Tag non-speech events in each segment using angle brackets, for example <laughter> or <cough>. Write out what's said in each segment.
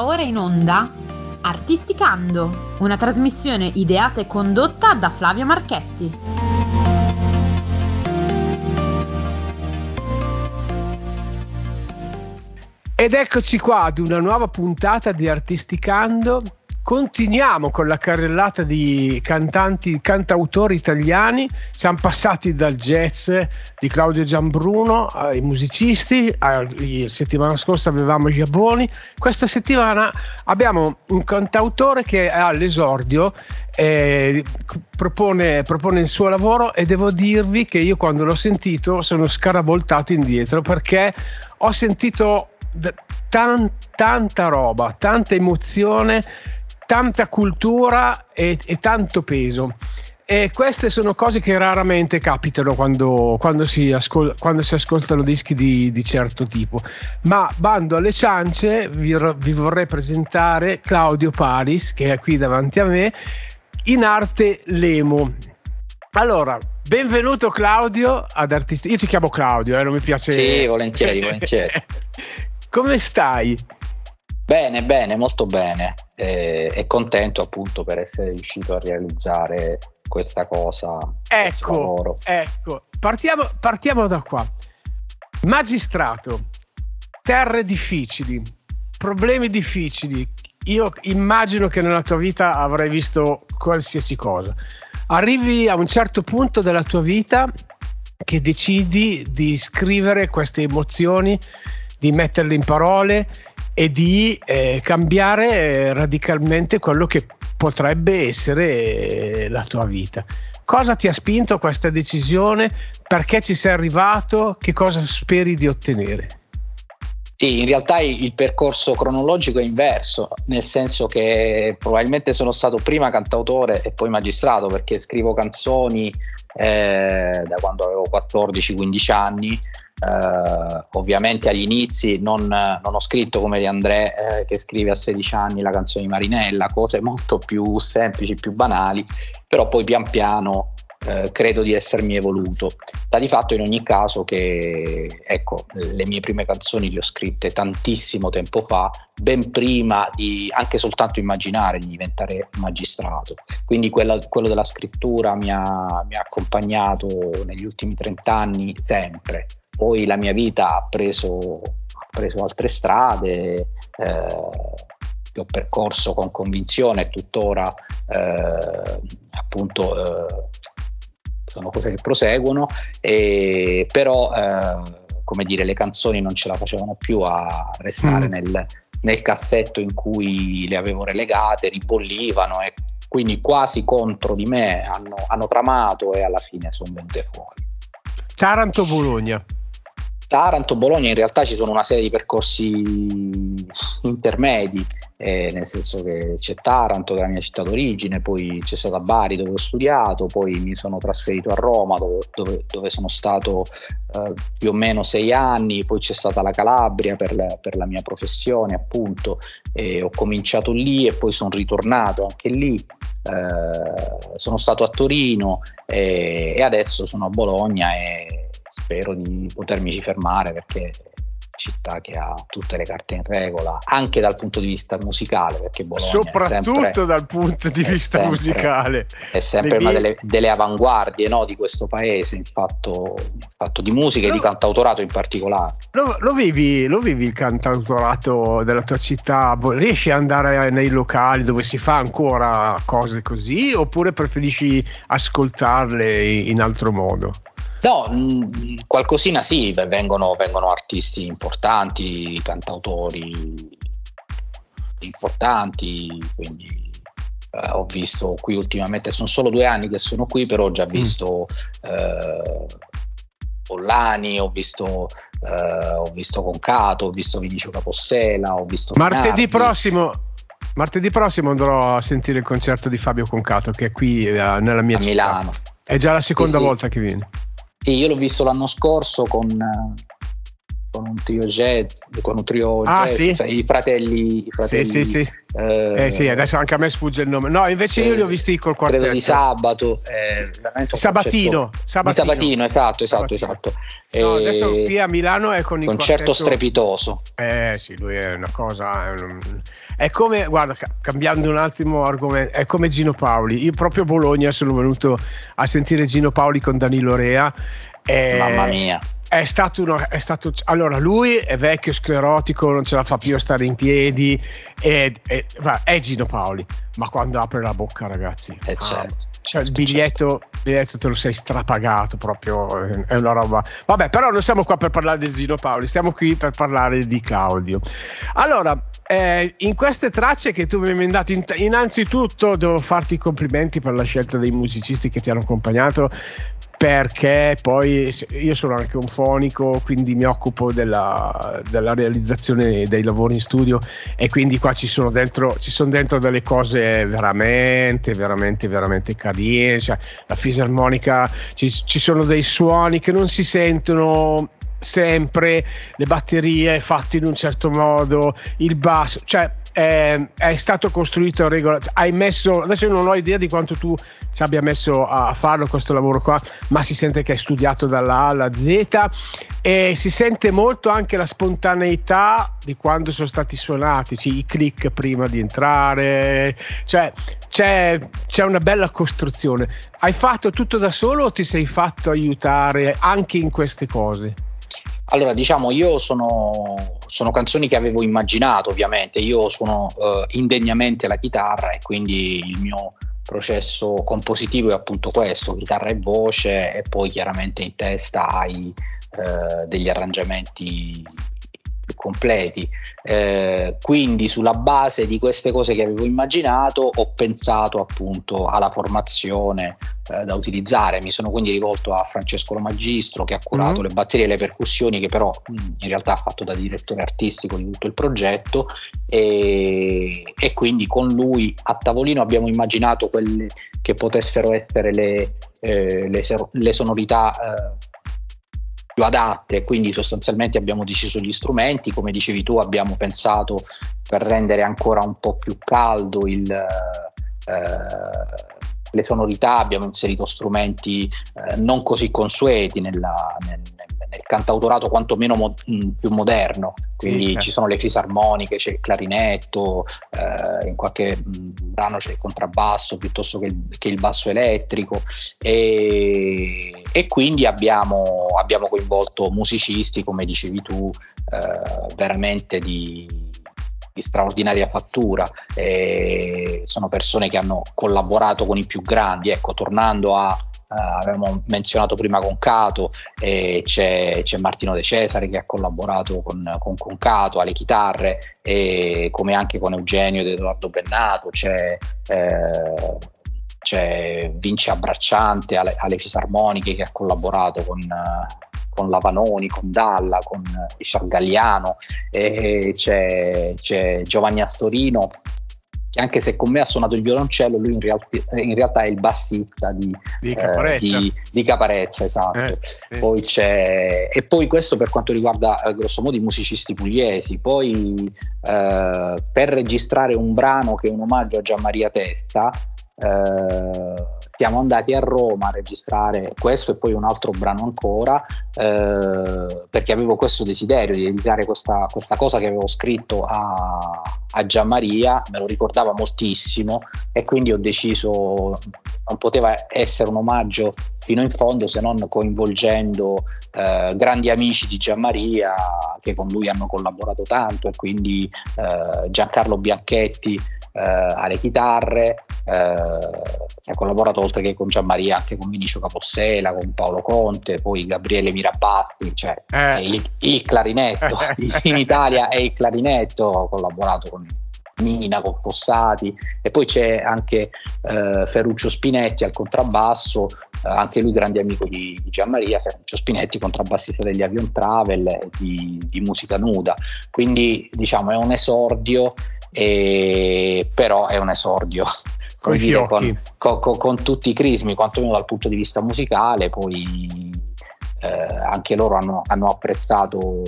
Ora in onda Artisticando, una trasmissione ideata e condotta da Flavio Marchetti. Ed eccoci qua ad una nuova puntata di Artisticando Continuiamo con la carrellata di cantanti, cantautori italiani. Siamo passati dal jazz di Claudio Giambruno ai musicisti. La settimana scorsa avevamo Giaboni. Questa settimana abbiamo un cantautore che è all'esordio. Eh, propone, propone il suo lavoro e devo dirvi che io quando l'ho sentito sono scaravoltato indietro perché ho sentito tan, tanta roba, tanta emozione tanta cultura e, e tanto peso. E queste sono cose che raramente capitano quando, quando, si, ascol- quando si, ascoltano dischi di, di, certo tipo. Ma bando alle ciance, vi, vi, vorrei presentare Claudio Paris, che è qui davanti a me, in arte Lemo. Allora, benvenuto Claudio ad Artisti. Io ti chiamo Claudio, eh, non mi piace. Sì, volentieri, volentieri. <laughs> Come stai? Bene, bene, molto bene eh, e contento appunto per essere riuscito a realizzare questa cosa. Ecco, ecco. Partiamo, partiamo da qua. Magistrato, terre difficili, problemi difficili. Io immagino che nella tua vita avrai visto qualsiasi cosa. Arrivi a un certo punto della tua vita che decidi di scrivere queste emozioni, di metterle in parole e di eh, cambiare radicalmente quello che potrebbe essere eh, la tua vita. Cosa ti ha spinto a questa decisione? Perché ci sei arrivato? Che cosa speri di ottenere? Sì, in realtà il percorso cronologico è inverso, nel senso che probabilmente sono stato prima cantautore e poi magistrato perché scrivo canzoni eh, da quando avevo 14-15 anni Uh, ovviamente agli inizi non, non, ho scritto come di André eh, che scrive a 16 anni la canzone di Marinella, cose molto più semplici, più banali, però poi pian piano eh, credo di essermi evoluto. Sta di fatto in ogni caso che ecco, le mie prime canzoni le ho scritte tantissimo tempo fa, ben prima di anche soltanto immaginare di diventare magistrato. Quindi quella, quello della scrittura mi ha, mi ha accompagnato negli ultimi 30 anni sempre poi la mia vita ha preso, ha preso altre strade eh, che ho percorso con convinzione e tuttora eh, appunto eh, sono cose che proseguono, e, però eh, come dire le canzoni non ce la facevano più a restare mm. nel, nel cassetto in cui le avevo relegate, ribollivano e quindi quasi contro di me hanno, hanno tramato e alla fine sono venute fuori. Taranto-Bologna. Taranto-Bologna in realtà ci sono una serie di percorsi intermedi, eh, nel senso che c'è Taranto, che è la mia città d'origine, poi c'è stata Bari dove ho studiato, poi mi sono trasferito a Roma dove, dove, dove sono stato eh, più o meno sei anni, poi c'è stata la Calabria per la, per la mia professione appunto, e ho cominciato lì e poi sono ritornato anche lì, eh, sono stato a Torino e, e adesso sono a Bologna e spero di potermi fermare perché città che ha tutte le carte in regola, anche dal punto di vista musicale, perché Bologna soprattutto sempre, dal punto di vista sempre, musicale è sempre una delle, delle avanguardie no, di questo paese in fatto, in fatto di musica no. e di cantautorato in particolare. Lo, lo, vivi, lo vivi il cantautorato della tua città? Riesci ad andare nei locali dove si fa ancora cose così oppure preferisci ascoltarle in altro modo? No, mh, mm, qualcosina sì, beh, vengono, vengono, artisti importanti, cantautori importanti, quindi eh, ho visto qui ultimamente, sono solo due anni che sono qui, però ho già mm. visto mm. eh, Pollani, ho visto, eh, ho visto Concato, ho visto Vinicio Capossela, ho visto... Martedì prossimo, martedì prossimo andrò a sentire il concerto di Fabio Concato che è qui eh, nella mia a città. Milano. È già la seconda sì, volta sì. che viene. Sì, io l'ho visto l'anno scorso con, con un trio jazz, con un trio ah, jazz, sì? cioè i fratelli, i fratelli sì, sì, Eh, eh, sì, adesso anche a me sfugge il nome. No, invece io li ho visti col quartetto. Credo di sabato. Eh, Sabatino, Sabatino. Sabatino. esatto, esatto, esatto. No, adesso qui a Milano è con il concerto quartetto... strepitoso. Eh sì, lui è una cosa... È, un... è come, guarda, cambiando un attimo argomento, è come Gino Paoli. Io proprio a Bologna sono venuto a sentire Gino Paoli con Danilo Rea eh, Mamma mia. È stato, uno, è stato, allora, lui è vecchio, sclerotico, non ce la fa più a stare in piedi. È, è, è Gino Paoli, ma quando apre la bocca, ragazzi, eh, ah, certo, cioè, il biglietto, biglietto, te lo sei strapagato proprio. È una roba. Vabbè, però non siamo qua per parlare di Gino Paoli, stiamo qui per parlare di Claudio. Allora, eh, in queste tracce che tu mi hai mandato, innanzitutto devo farti i complimenti per la scelta dei musicisti che ti hanno accompagnato perché poi io sono anche un fonico, quindi mi occupo della, della, realizzazione dei lavori in studio e quindi qua ci sono dentro, ci sono dentro delle cose veramente, veramente, veramente carine. Cioè, la fisarmonica, ci, ci sono dei suoni che non si sentono sempre, le batterie fatte in un certo modo, il basso, cioè è, è stato costruito a regola. Cioè, hai messo, adesso io non ho idea di quanto tu ci abbia messo a farlo questo lavoro qua, ma si sente che hai studiato dalla A alla Z e si sente molto anche la spontaneità di quando sono stati suonati, cioè, i click prima di entrare, cioè c'è, c'è una bella costruzione. Hai fatto tutto da solo o ti sei fatto aiutare anche in queste cose? Allora, diciamo, io sono, sono, canzoni che avevo immaginato, ovviamente. Io suono uh, indegnamente la chitarra e quindi il mio processo compositivo è appunto questo, chitarra e voce e poi chiaramente in testa hai uh, degli arrangiamenti più completi. Eh, quindi sulla base di queste cose che avevo immaginato ho pensato appunto alla formazione eh, da utilizzare. Mi sono quindi rivolto a Francesco Lo Magistro che ha curato mm-hmm. le batterie e le percussioni che però mh, in realtà ha fatto da direttore artistico di tutto il progetto e, e quindi con lui a tavolino abbiamo immaginato quelle che potessero essere le, eh, le, le sonorità eh, più adatte, quindi sostanzialmente abbiamo deciso gli strumenti, come dicevi tu abbiamo pensato per rendere ancora un po' più caldo il, eh, le sonorità, abbiamo inserito strumenti eh, non così consueti nella, nel, nel cantautorato quantomeno mo- mm, più moderno, quindi sì, certo. ci sono le fisarmoniche, c'è il clarinetto, eh, in qualche mm, brano c'è il contrabbasso piuttosto che il, che il basso elettrico e, e quindi abbiamo, abbiamo, coinvolto musicisti, come dicevi tu, eh, veramente di, di straordinaria fattura. E sono persone che hanno collaborato con i più grandi. Ecco, tornando a avevamo menzionato prima Concato e c'è, c'è, Martino De Cesare che ha collaborato con, con Concato alle chitarre e come anche con Eugenio ed Edoardo Bennato c'è, eh, c'è Vince Abbracciante alle, alle fisarmoniche che ha collaborato con, con Lavanoni, con Dalla, con Richard Galliano, c'è, c'è Giovanni Astorino anche se con me ha suonato il violoncello, lui in, real- in realtà è il bassista di, di Caparezza, eh, di, di Caparezza esatto. Eh, sì. Poi c'è, e poi questo per quanto riguarda eh, grosso modo i musicisti pugliesi. Poi eh, per registrare un brano che è un omaggio a Gianmaria Testa, eh, siamo andati a Roma a registrare questo e poi un altro brano ancora eh, perché avevo questo desiderio di dedicare questa, questa cosa che avevo scritto a, a Gianmaria, me lo ricordava moltissimo e quindi ho deciso non poteva essere un omaggio fino in fondo se non coinvolgendo eh, grandi amici di Gianmaria che con lui hanno collaborato tanto e quindi eh, Giancarlo Bianchetti eh, alle chitarre, eh, ha collaborato oltre che con Gianmaria anche con Vinicio Capossela, con Paolo Conte, poi Gabriele Mirabasti, cioè eh. il, il, clarinetto, <laughs> in Italia è il clarinetto, ha collaborato con Mina, con Fossati e poi c'è anche eh, Ferruccio Spinetti al contrabbasso, eh, anche lui grande amico di, di Gianmaria, Ferruccio Spinetti, contrabbassista degli Avion Travel, di, di musica nuda, quindi diciamo è un esordio e, però è un esordio con, dire, con, con, con, tutti i crismi, quantomeno dal punto di vista musicale, poi eh, anche loro hanno, hanno apprezzato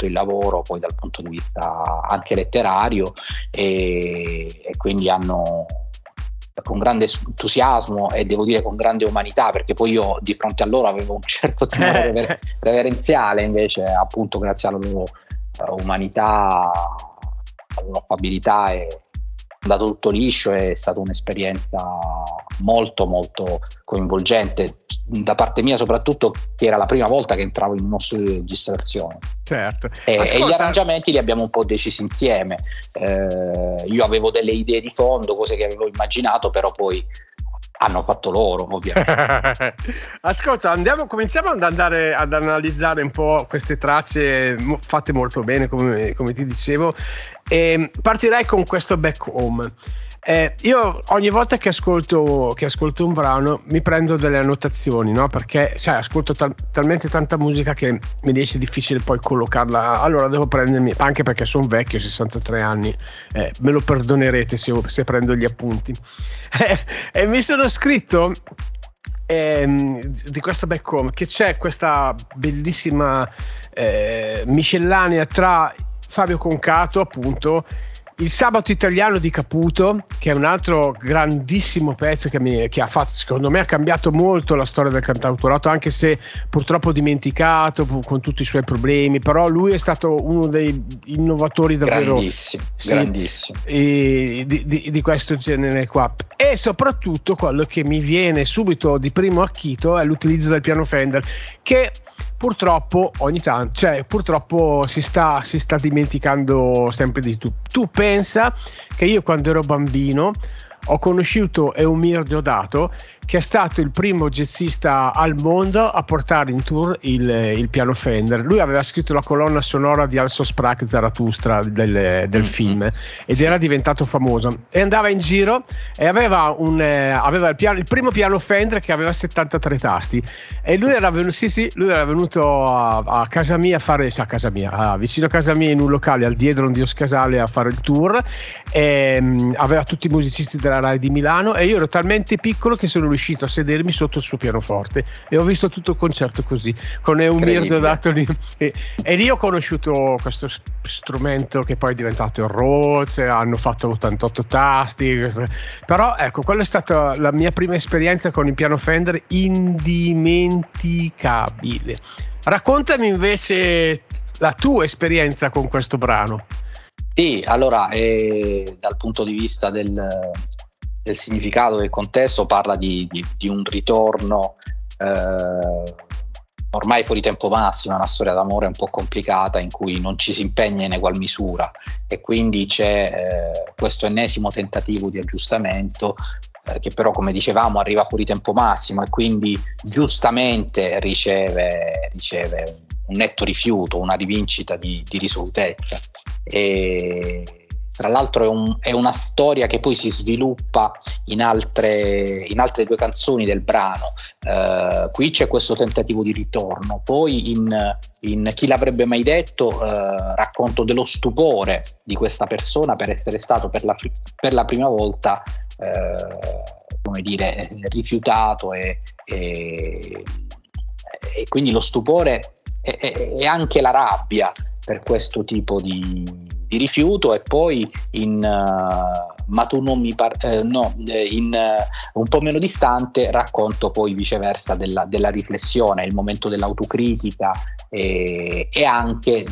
il lavoro poi dal punto di vista anche letterario e, e quindi hanno con grande entusiasmo e devo dire con grande umanità perché poi io di fronte a loro avevo un certo timore <laughs> rever- reverenziale invece appunto grazie alla loro uh, umanità affabilità è andato tutto liscio è stata un'esperienza molto molto coinvolgente da parte mia soprattutto che era la prima volta che entravo in uno studio di registrazione certo. e, e, gli arrangiamenti li abbiamo un po' decisi insieme eh, io avevo delle idee di fondo cose che avevo immaginato però poi hanno fatto loro ovviamente. <laughs> Ascolta andiamo cominciamo ad andare ad analizzare un po' queste tracce fatte molto bene come, come ti dicevo. E partirei con questo back home eh, io ogni volta che ascolto, che ascolto, un brano mi prendo delle annotazioni, no? Perché sai, ascolto tal- talmente tanta musica che mi riesce difficile poi collocarla. Allora devo prendermi, anche perché sono vecchio, 63 anni, eh, me lo perdonerete se, se prendo gli appunti. <laughs> e mi sono scritto ehm, di questo back home che c'è questa bellissima eh, miscellanea tra Fabio Concato, appunto il sabato italiano di Caputo, che è un altro grandissimo pezzo che, mi, che, ha fatto, secondo me, ha cambiato molto la storia del cantautorato, anche se purtroppo dimenticato con tutti i suoi problemi. Però lui è stato uno dei innovatori davvero grandissimo, sì, grandissimo. Di, di, di, questo genere qua. E soprattutto quello che mi viene subito di primo acchito è l'utilizzo del piano Fender, che purtroppo ogni tanto, cioè purtroppo si sta, si sta dimenticando sempre di tu. Tu pensa che io quando ero bambino ho conosciuto Eumir Deodato che è stato il primo jazzista al mondo a portare in tour il, il, piano Fender. Lui aveva scritto la colonna sonora di Also Sprach Zarathustra del, del mm, film ed era diventato famoso. E andava in giro e aveva, un, eh, aveva il, piano, il, primo piano Fender che aveva 73 tasti. E lui era venuto, sì, sì, lui era venuto a, a casa mia a fare, a casa mia, a, vicino a casa mia in un locale al Diedron di Oscasale a fare il tour. E, um, aveva tutti i musicisti della Rai di Milano e io ero talmente piccolo che sono riuscito a sedermi sotto il suo pianoforte e ho visto tutto il concerto così con Eumir Dodato lì e, e, lì ho conosciuto questo strumento che poi è diventato il Rhodes hanno fatto 88 tasti questo. però ecco quella è stata la mia prima esperienza con il piano Fender indimenticabile. Raccontami invece la tua esperienza con questo brano. Sì, allora eh, dal punto di vista del, del significato del contesto parla di, di, di un ritorno eh, ormai fuori tempo massimo, una storia d'amore un po' complicata in cui non ci si impegna in egual misura e quindi c'è eh, questo ennesimo tentativo di aggiustamento eh, che però come dicevamo arriva fuori tempo massimo e quindi giustamente riceve, riceve un netto rifiuto, una rivincita di, di risolutezza. E tra l'altro è, un, è, una storia che poi si sviluppa in altre, in altre due canzoni del brano. Uh, qui c'è questo tentativo di ritorno, poi in, in Chi l'avrebbe mai detto uh, racconto dello stupore di questa persona per essere stato per la, per la prima volta uh, come dire, rifiutato e, e, e, quindi lo stupore e, e anche la rabbia per questo tipo di, di rifiuto e poi in uh, ma tu non mi par- eh, no, eh, in uh, un po' meno distante racconto poi viceversa della, della riflessione, il momento dell'autocritica e, e anche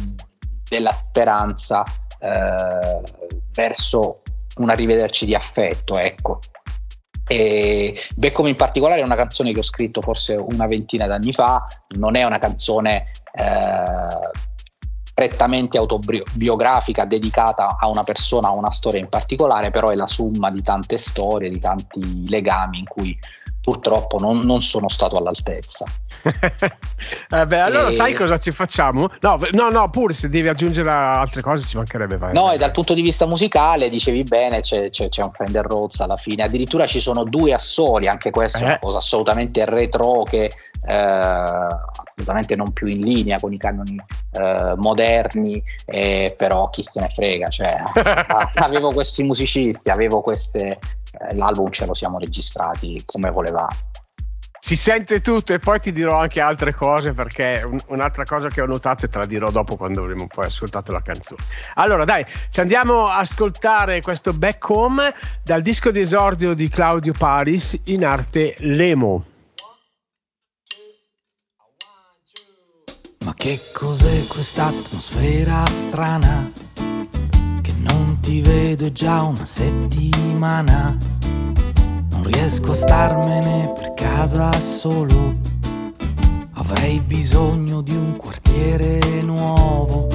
della speranza uh, verso un arrivederci di affetto, ecco. E Beckham in particolare è una canzone che ho scritto forse una ventina d'anni fa, non è una canzone eh, prettamente autobiografica dedicata a una persona, a una storia in particolare, però è la somma di tante storie, di tanti legami in cui purtroppo non, non sono stato all'altezza. Eh beh, allora e... sai cosa ci facciamo? No, no, no, pure se devi aggiungere altre cose ci mancherebbe. Vai, no, vai. e dal punto di vista musicale, dicevi bene, c'è, c'è, c'è, un Fender Rhodes alla fine, addirittura ci sono due assoli, anche questa eh. è una cosa assolutamente retro che eh, assolutamente non più in linea con i canoni eh, moderni, eh, però chi se ne frega, cioè, <laughs> avevo questi musicisti, avevo queste, eh, l'album ce lo siamo registrati come volevamo. Si sente tutto e poi ti dirò anche altre cose perché un, un'altra cosa che ho notato e te la dirò dopo quando avremo poi ascoltato la canzone. Allora dai, ci andiamo a ascoltare questo Back Home dal disco di esordio di Claudio Paris in arte Lemo. Ma che cos'è questa atmosfera strana? Che non ti vedo già una settimana non riesco a starmene per casa solo. Avrei bisogno di un quartiere nuovo.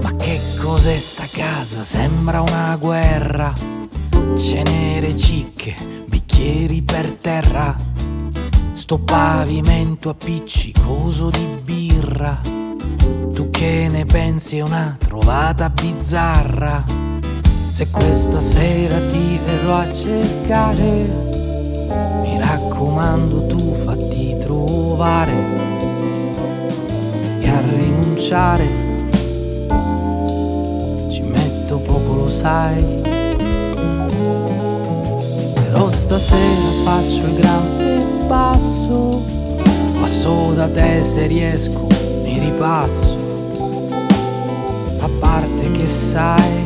Ma che cos'è sta casa? Sembra una guerra. Cenere cicche, bicchieri per terra sto pavimento appiccicoso di birra. Tu che ne pensi è una trovata bizzarra? Se questa sera ti verrò a cercare, mi raccomando tu fatti trovare e a rinunciare ci metto poco lo sai. Però stasera faccio il grande passo, passo da te se riesco, mi ripasso, a parte che sai,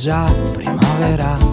già primavera.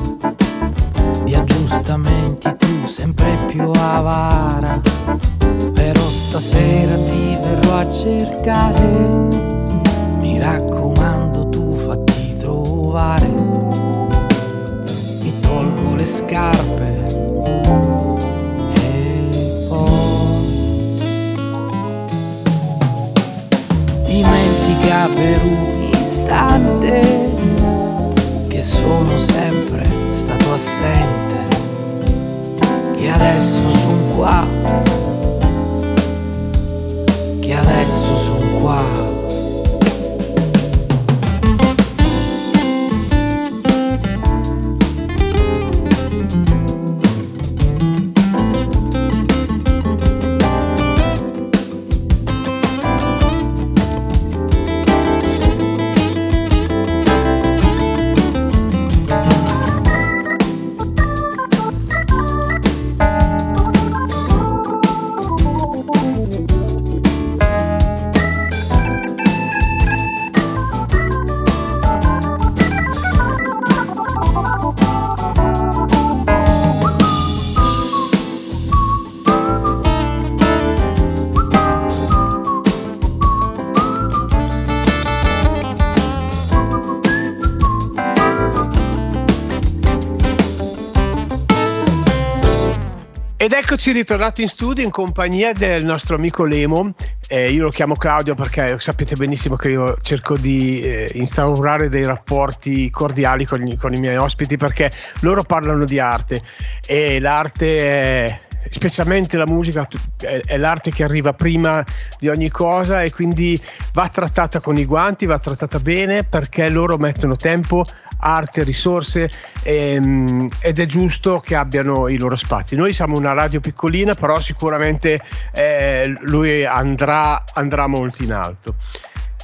Eccoci ritornati in studio in compagnia del nostro amico Lemo. Eh, io lo chiamo Claudio perché sapete benissimo che io cerco di eh, instaurare dei rapporti cordiali con, con, i miei ospiti perché loro parlano di arte e l'arte è, specialmente la musica è, l'arte che arriva prima di ogni cosa e quindi va trattata con i guanti, va trattata bene perché loro mettono tempo, arte, risorse ehm, ed è giusto che abbiano i loro spazi. Noi siamo una radio piccolina, però sicuramente eh, lui andrà, andrà molto in alto.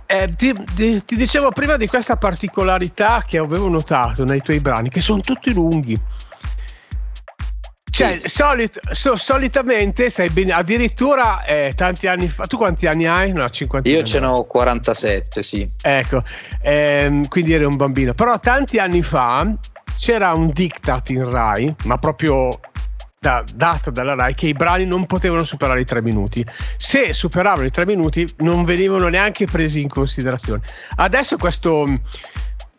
Eh, ti, ti, ti, dicevo prima di questa particolarità che avevo notato nei tuoi brani, che sono tutti lunghi. Cioè, solit, so, solitamente sei ben, addirittura eh, tanti anni fa. Tu quanti anni hai? No, 50 Io ce n'ho 47, sì. Ecco, ehm, quindi eri un bambino. Però tanti anni fa c'era un diktat in Rai, ma proprio da, dato dalla Rai, che i brani non potevano superare i tre minuti. Se superavano i tre minuti, non venivano neanche presi in considerazione. Adesso questo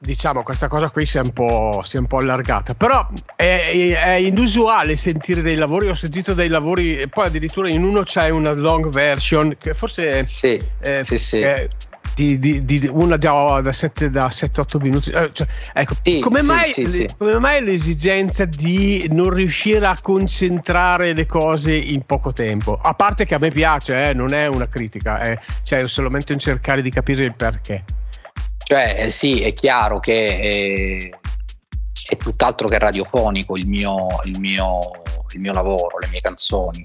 diciamo questa cosa qui si è un po', è un po allargata però è, è, inusuale sentire dei lavori ho sentito dei lavori e poi addirittura in uno c'è una long version che forse sì, è, sì, sì. È, di, di, di una da, da 7-8 minuti. Eh, cioè, ecco, sì, come, sì, mai, sì, come, mai, l'esigenza di non riuscire a concentrare le cose in poco tempo? A parte che a me piace, eh, non è una critica, è, cioè, è solamente un cercare di capire il perché. Cioè, eh, sì, è chiaro che è, è tutt'altro che radiofonico il mio, il, mio, il mio lavoro, le mie canzoni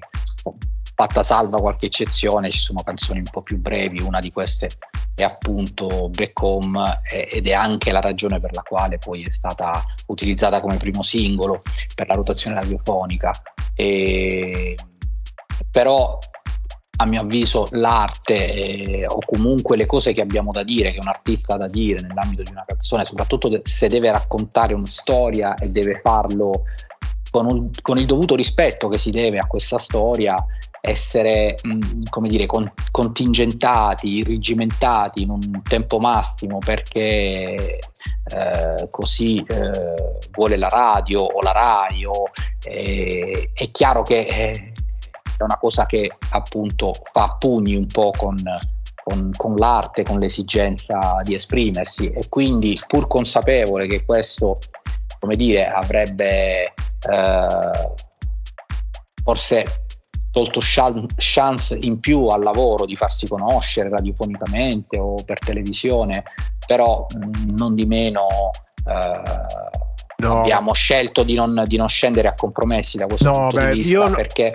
fatta salva qualche eccezione, ci sono canzoni un po' più brevi, una di queste è appunto Back Home ed è anche la ragione per la quale poi è stata utilizzata come primo singolo per la rotazione radiofonica. E, però a mio avviso l'arte eh, o comunque le cose che abbiamo da dire, che un artista ha da dire nell'ambito di una canzone, soprattutto se deve raccontare una storia e deve farlo con, un, con il dovuto rispetto che si deve a questa storia, essere mh, mm, come dire con, contingentati, irrigimentati in un tempo massimo perché eh, così eh, vuole la radio o la RAI o, eh, è chiaro che eh, è una cosa che appunto fa pugni un po' con, con, con l'arte, con l'esigenza di esprimersi e quindi pur consapevole che questo come dire avrebbe eh, forse tolto chance in più al lavoro di farsi conoscere radiofonicamente o per televisione, però mh, non di meno eh, no. abbiamo scelto di non, di non, scendere a compromessi da questo no, punto beh, di vista io... perché...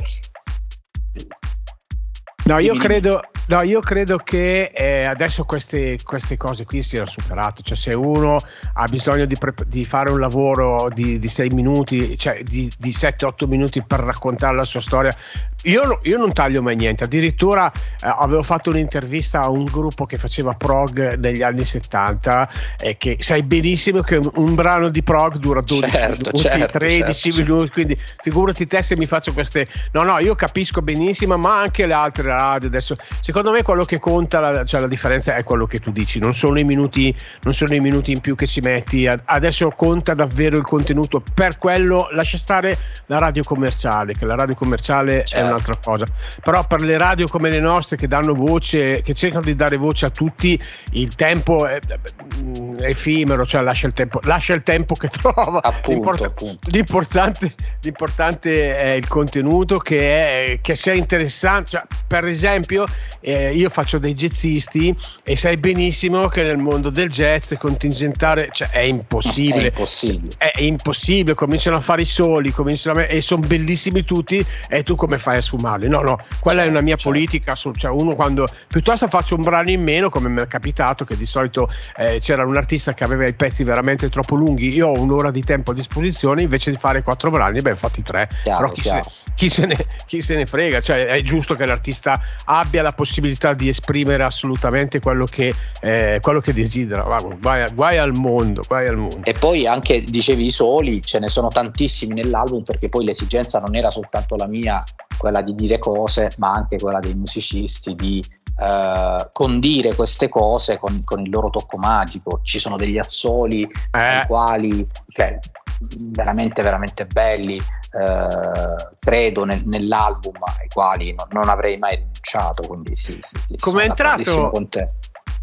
No, io credo, No, io credo che eh, adesso queste, queste, cose qui siano superate. Cioè, se uno ha bisogno di, pre- di fare un lavoro di, di 6 minuti, cioè di, di 7-8 minuti per raccontare la sua storia, io, io, non taglio mai niente, addirittura eh, avevo fatto un'intervista a un gruppo che faceva prog negli anni 70 e che sai benissimo che un, un brano di prog dura 12 certo, minuti, certo, 13 certo, minuti, quindi figurati te se mi faccio queste... No, no, io capisco benissimo, ma anche le altre radio adesso, secondo me quello che conta, la, cioè la differenza è quello che tu dici, non sono i minuti, non sono i minuti in più che ci metti, adesso conta davvero il contenuto, per quello lascia stare la radio commerciale, che la radio commerciale certo. è una un'altra cosa. Però per le radio come le nostre che danno voce, che cercano di dare voce a tutti, il tempo è, è effimero, cioè lascia il tempo, lascia il tempo che <laughs> trova. Appunto, L'import- appunto. L'importante, l'importante, è il contenuto che, è, che sia interessante. Cioè, per esempio, eh, io faccio dei jazzisti e sai benissimo che nel mondo del jazz contingentare cioè, è impossibile. È impossibile. È impossibile, cominciano a fare i soli, a, e sono bellissimi tutti e tu come fai a sfumarli. No, no, quella è una mia certo. politica. Cioè uno quando piuttosto faccio un brano in meno, come mi è capitato, che di solito eh, c'era un artista che aveva i pezzi veramente troppo lunghi, io ho un'ora di tempo a disposizione, invece di fare quattro brani, beh, fatti tre. Chiaro, Però chi se, chi, se ne, chi se, ne, frega, cioè è giusto che l'artista abbia la possibilità di esprimere assolutamente quello che, eh, quello che desidera. Guai, guai, al mondo, guai al mondo. E poi anche dicevi i soli, ce ne sono tantissimi nell'album perché poi l'esigenza non era soltanto la mia, quella di dire cose, ma anche quella dei musicisti di eh, condire queste cose con, con, il loro tocco magico. Ci sono degli assoli eh. quali, cioè, veramente, veramente belli, eh, credo nel, nell'album ai quali non, non, avrei mai rinunciato. Quindi sì, sì, come è entrato? Con te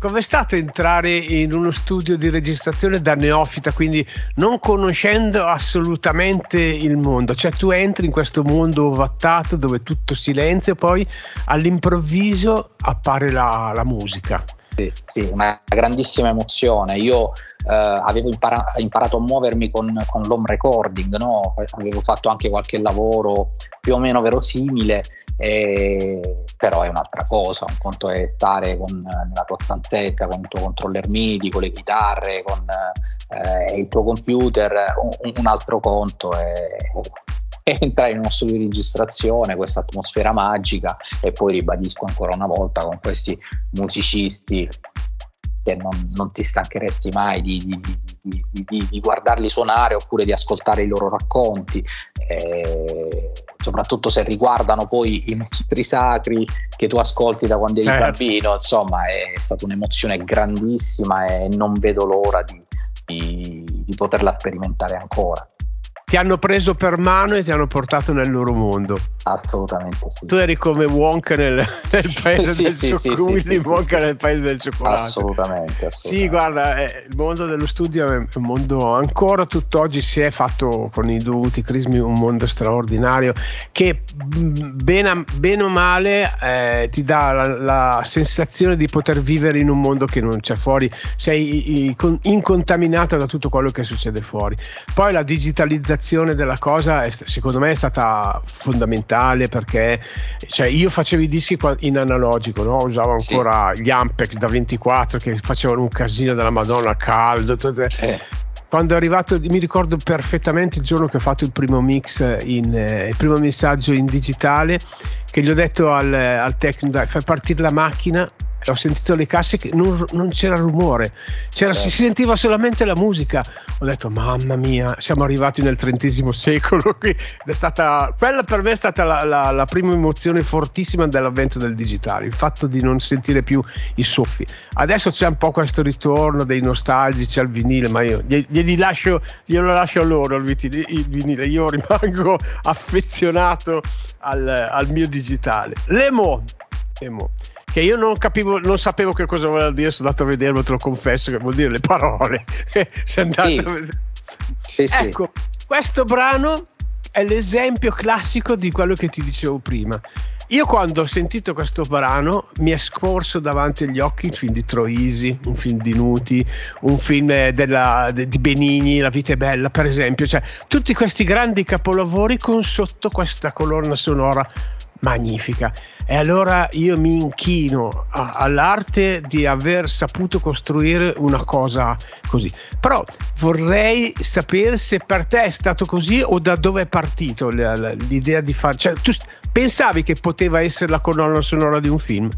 Com'è stato entrare in uno studio di registrazione da neofita, quindi non conoscendo assolutamente il mondo? Cioè tu entri in questo mondo ovattato dove tutto silenzio e poi all'improvviso appare la, la musica. Sì, una grandissima emozione. Io eh, avevo impara- imparato a muovermi con, con l'home recording, no? avevo fatto anche qualche lavoro più o meno verosimile e, però è un'altra cosa, un conto è stare con, nella tua stanzetta con il tuo controller MIDI, con le chitarre, con eh, il tuo computer, un, un altro conto è entrare in uno studio di registrazione, questa atmosfera magica e poi ribadisco ancora una volta con questi musicisti che non, non ti stancheresti mai di, di, di, di, guardarli suonare oppure di ascoltare i loro racconti. Eh, soprattutto se riguardano poi i mostri sacri che tu ascolti da quando eri certo. bambino, insomma è stata un'emozione grandissima e non vedo l'ora di poterla sperimentare ancora. Ti hanno preso per mano e ti hanno portato nel loro mondo. Assolutamente sì. Tu eri come Wonka nel, nel <laughs> paese sì, del sì, cioccolato, sì, sì, Wonka nel paese del cioccolato. Assolutamente, assolutamente. Sì, guarda, eh, il mondo dello studio è un mondo ancora tutt'oggi si è fatto con i dovuti crismi un mondo straordinario che bene, bene o male eh, ti dà la, la, sensazione di poter vivere in un mondo che non c'è fuori, sei i, i, incontaminato da tutto quello che succede fuori. Poi la digitalizzazione della cosa è, secondo me è stata fondamentale perché cioè, io facevo i dischi in analogico, no? usavo ancora sì. gli Ampex da 24 che facevano un casino della Madonna caldo. Tutto, sì quando è arrivato, mi ricordo perfettamente il giorno che ho fatto il primo mix, in, eh, il primo messaggio in digitale, che gli ho detto al, al tecnico, dai, fai partire la macchina ho sentito le casse che non, non c'era rumore, c'era, certo. si sentiva solamente la musica. Ho detto, mamma mia, siamo arrivati nel XX secolo. <laughs> Qui. È stata, quella per me è stata la, la, la, prima emozione fortissima dell'avvento del digitale, il fatto di non sentire più i soffi. Adesso c'è un po' questo ritorno dei nostalgici al vinile, ma io glieli lascio, glielo lascio a loro il, vinile. Io rimango <laughs> affezionato al, al mio digitale. Lemo. Lemo che io non capivo, non sapevo che cosa voleva dire, sono andato a vederlo, te lo confesso, che vuol dire le parole. <laughs> Sei andato sì. a vedere. Sì, ecco, sì. questo brano è l'esempio classico di quello che ti dicevo prima. Io quando ho sentito questo brano mi è scorso davanti agli occhi un film di Troisi, un film di Nuti, un film della, de, di Benigni, La vita è bella per esempio, cioè tutti questi grandi capolavori con sotto questa colonna sonora magnifica. E allora io mi inchino a, all'arte di aver saputo costruire una cosa così. Però vorrei sapere se per te è stato così o da dove è partito l'idea di fare. Cioè, tu pensavi che poteva essere la colonna sonora di un film?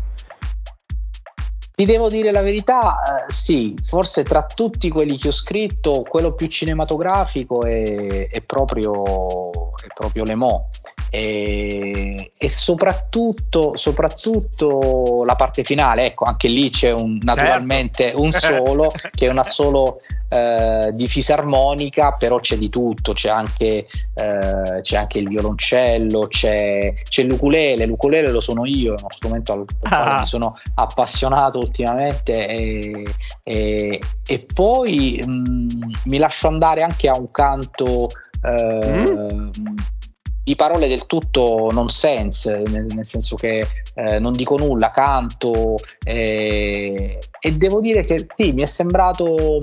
Ti devo dire la verità, eh, sì, forse tra tutti quelli che ho scritto, quello più cinematografico è, è proprio, è proprio Le Mans e, e soprattutto, soprattutto, la parte finale, ecco, anche lì c'è un, naturalmente certo. un <laughs> solo che è una solo eh, di fisarmonica, però c'è di tutto, c'è anche, eh, c'è anche il violoncello, c'è, c'è l'ukulele, l'ukulele lo sono io, è uno strumento al quale ah. mi sono appassionato ultimamente e, e, e poi mh, mm, mi lascio andare anche a un canto eh, mm di parole del tutto nonsense, nel, nel senso che eh, non dico nulla, canto eh, e devo dire che sì, mi è sembrato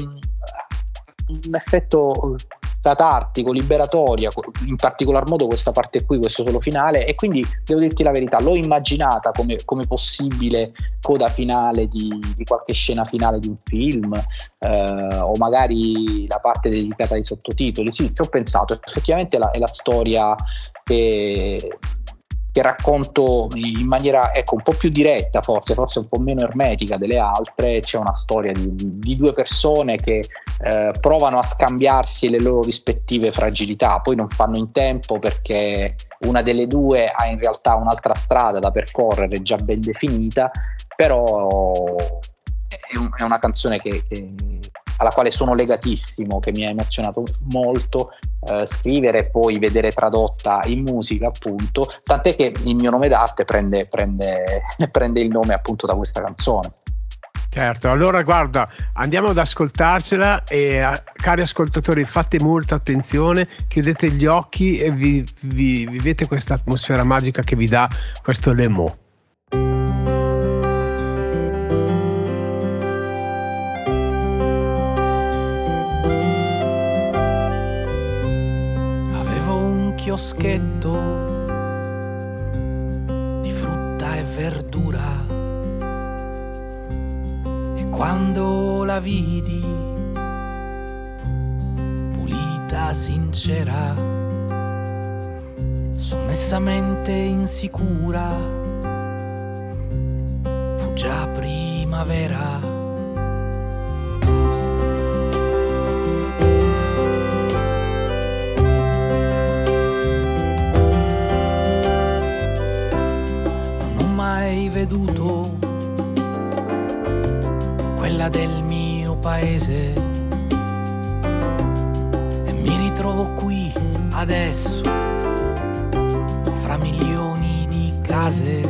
un effetto catartico, liberatoria, in particolar modo questa parte qui, questo solo finale, e quindi devo dirti la verità, l'ho immaginata come, come possibile coda finale di, di, qualche scena finale di un film, eh, o magari la parte dedicata ai sottotitoli. Sì, ci ho pensato, effettivamente la, è la storia che che racconto in maniera ecco, un po' più diretta, forse, forse un po' meno ermetica delle altre. C'è una storia di, di due persone che eh, provano a scambiarsi le loro rispettive fragilità, poi non fanno in tempo perché una delle due ha in realtà un'altra strada da percorrere già ben definita, però è, un, è una canzone che, che alla quale sono legatissimo, che mi ha emozionato molto eh, scrivere e poi vedere tradotta in musica, appunto. Tant'è che il mio nome d'arte prende, prende, <laughs> prende il nome appunto da questa canzone. Certo, allora guarda, andiamo ad ascoltarcela e cari ascoltatori fate molta attenzione, chiudete gli occhi e vi, vi vivete questa atmosfera magica che vi dà questo Lemo. Chioschetto di frutta e verdura. E quando la vidi pulita, sincera, sommessamente insicura, fu già primavera veduto quella del mio paese. E mi ritrovo qui adesso, fra milioni di case,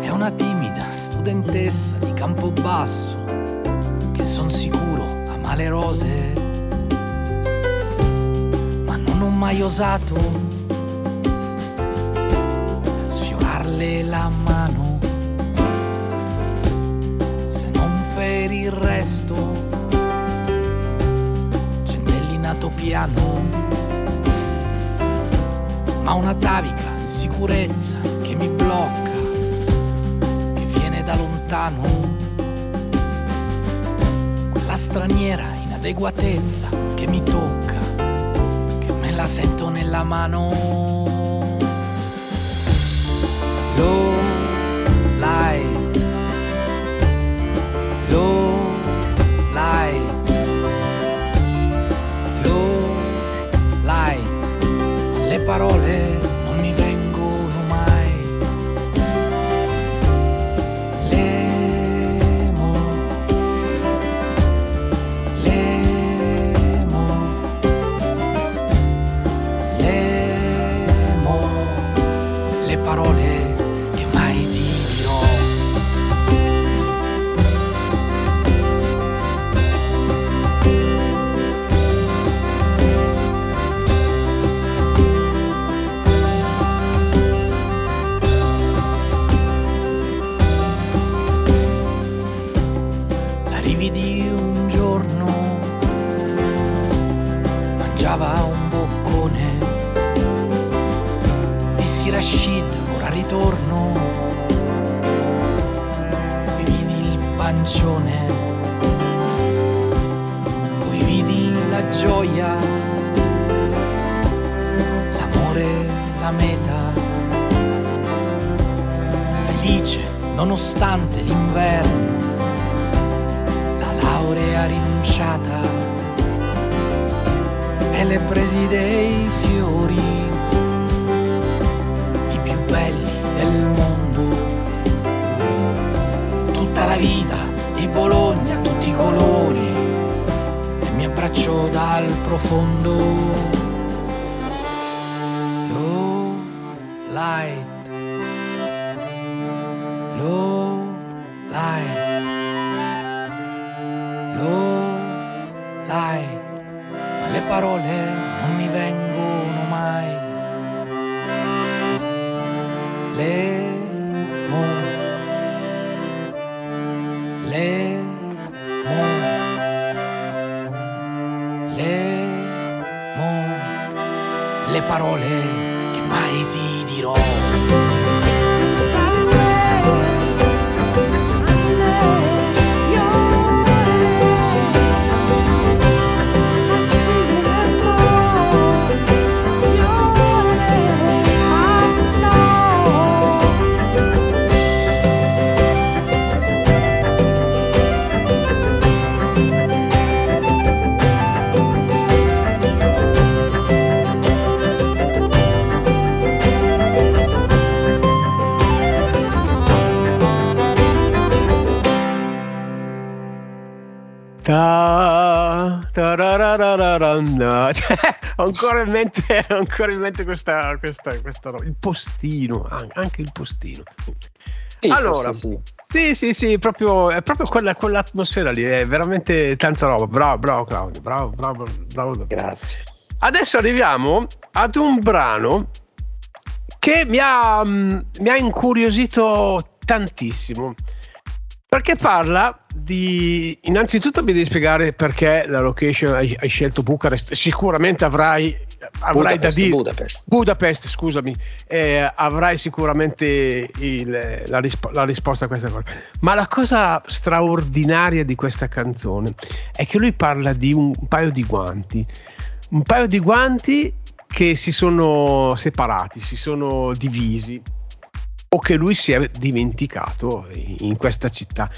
è una timida studentessa di Campobasso che son sicuro ama le rose, ma non ho mai osato la mano, se non per il resto centellinato piano, ma una tavica in che mi blocca, che viene da lontano, quella straniera inadeguatezza che mi tocca, che me la sento nella mano. Profondo. Ancora in mente, <laughs> ancora in mente questa, questa, questa roba. Il postino, an- anche il postino. Sì, allora, sì, sì. sì, sì, proprio, è proprio quella, quell'atmosfera lì, è veramente tanta roba. Bravo, bravo Claudio, bravo, bravo, bravo. Grazie. Adesso arriviamo ad un brano che mi ha, mm, mi ha incuriosito tantissimo. Perché parla di. Innanzitutto mi devi spiegare perché la location hai, hai scelto Bucarest. Sicuramente avrai, avrai da Budapest, dire. Budapest. Budapest, scusami, eh, avrai sicuramente il- la, rispo- la risposta a questa cosa. Ma la cosa straordinaria di questa canzone è che lui parla di un paio di guanti. Un paio di guanti che si sono separati, si sono divisi o che lui si è dimenticato in questa città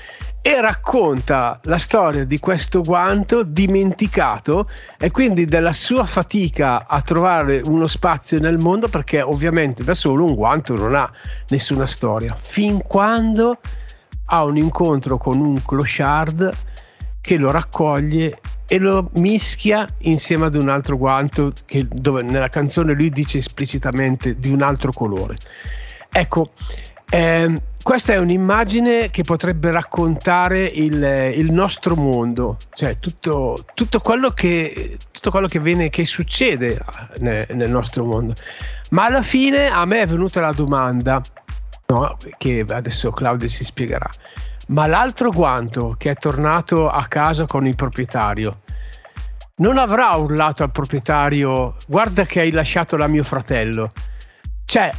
e racconta la storia di questo guanto dimenticato e quindi della sua fatica a trovare uno spazio nel mondo perché ovviamente da solo un guanto non ha nessuna storia fin quando ha un incontro con un clochard che lo raccoglie e lo mischia insieme ad un altro guanto che, dove nella canzone lui dice esplicitamente di un altro colore. Ecco, ehm, questa è un'immagine che potrebbe raccontare il, il nostro mondo, cioè tutto, tutto, quello che, tutto quello che, viene, che succede nel, nel, nostro mondo. Ma alla fine a me è venuta la domanda, no, che adesso Claudio si spiegherà, ma l'altro guanto che è tornato a casa con il proprietario, non avrà urlato al proprietario guarda che hai lasciato la mio fratello. Cioè,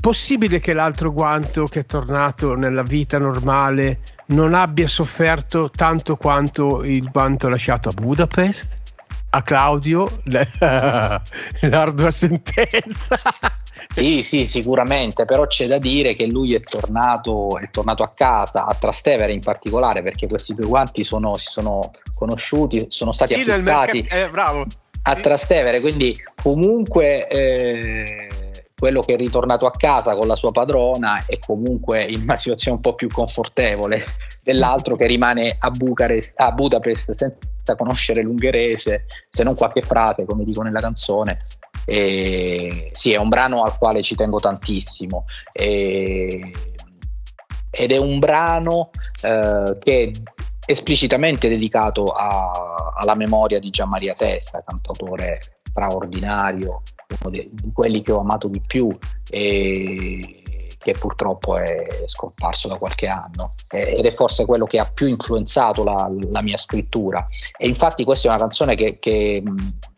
possibile che l'altro guanto che è tornato nella vita normale non abbia sofferto tanto quanto il guanto lasciato a Budapest? A Claudio <laughs> l'ardua sentenza. <laughs> Sì, sì, sicuramente, però c'è da dire che lui è tornato, è tornato a casa, a Trastevere in particolare, perché questi due guanti sono, si sono conosciuti, sono stati sì, acquistati merc- eh, a Trastevere, quindi comunque... Eh, quello che è ritornato a casa con la sua padrona è comunque in una situazione un po' più confortevole dell'altro che rimane a, Bucarest, a Budapest senza conoscere l'ungherese, se non qualche frase, come dico nella canzone. E, sì, è un brano al quale ci tengo tantissimo. E, ed è un brano eh, che è esplicitamente dedicato a, alla memoria di Gian Maria Testa, cantautore straordinario, uno di, quelli che ho amato di più e che purtroppo è scomparso da qualche anno. Ed è forse quello che ha più influenzato la, la mia scrittura. E infatti questa è una canzone che, che,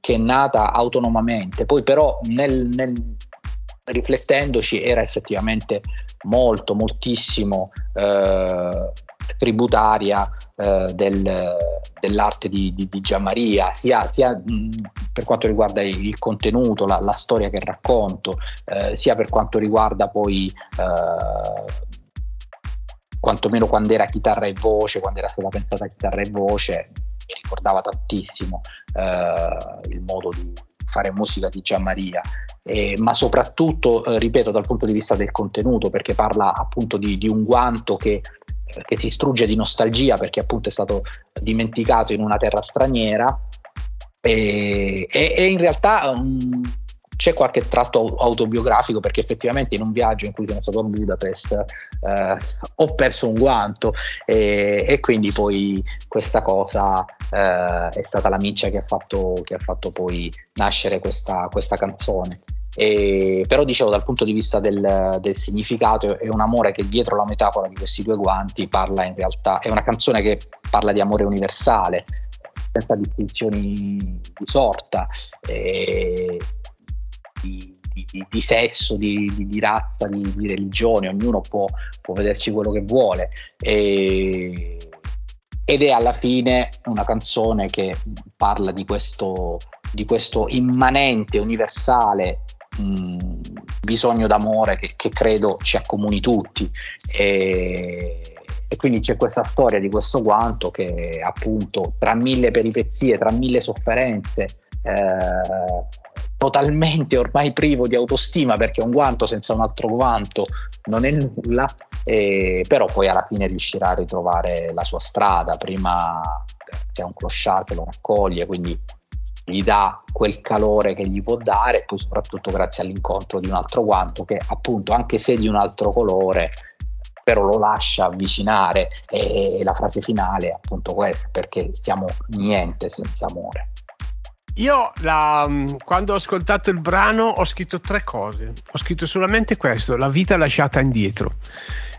che è nata autonomamente. Poi però nel, nel, riflettendoci era effettivamente molto moltissimo eh, tributaria eh, del, dell'arte di, di, di Gianmaria, sia, sia mh, per quanto riguarda il contenuto, la, la storia che racconto, eh, sia per quanto riguarda poi eh, quantomeno quando era chitarra e voce, quando era stata pensata chitarra e voce, mi ricordava tantissimo eh, il modo di fare musica di Gianmaria, eh, ma soprattutto, eh, ripeto, dal punto di vista del contenuto, perché parla appunto di, di un guanto che che si strugge di nostalgia perché appunto è stato dimenticato in una terra straniera e, e, e in realtà um, c'è qualche tratto autobiografico perché effettivamente in un viaggio in cui sono stato a Budapest eh, ho perso un guanto e, e quindi poi questa cosa eh, è stata la miccia che ha fatto, che ha fatto poi nascere questa, questa canzone. E, però dicevo dal punto di vista del, del, significato è un amore che dietro la metafora di questi due guanti parla in realtà, è una canzone che parla di amore universale, senza distinzioni di sorta, eh, di, di, di, sesso, di, di razza, di, religione, ognuno può, può, vederci quello che vuole. E, ed è alla fine una canzone che parla di questo, di questo immanente, universale mh, bisogno d'amore che, che, credo ci accomuni tutti. E, e quindi c'è questa storia di questo guanto che appunto tra mille peripezie, tra mille sofferenze, eh, totalmente ormai privo di autostima perché un guanto senza un altro guanto non è nulla, eh, però poi alla fine riuscirà a ritrovare la sua strada, prima c'è un clochard che lo raccoglie, quindi gli dà quel calore che gli può dare e poi soprattutto grazie all'incontro di un altro guanto che appunto anche se di un altro colore però lo lascia avvicinare e, la frase finale è appunto questa perché stiamo niente senza amore. Io la, quando ho ascoltato il brano ho scritto tre cose, ho scritto solamente questo, la vita lasciata indietro.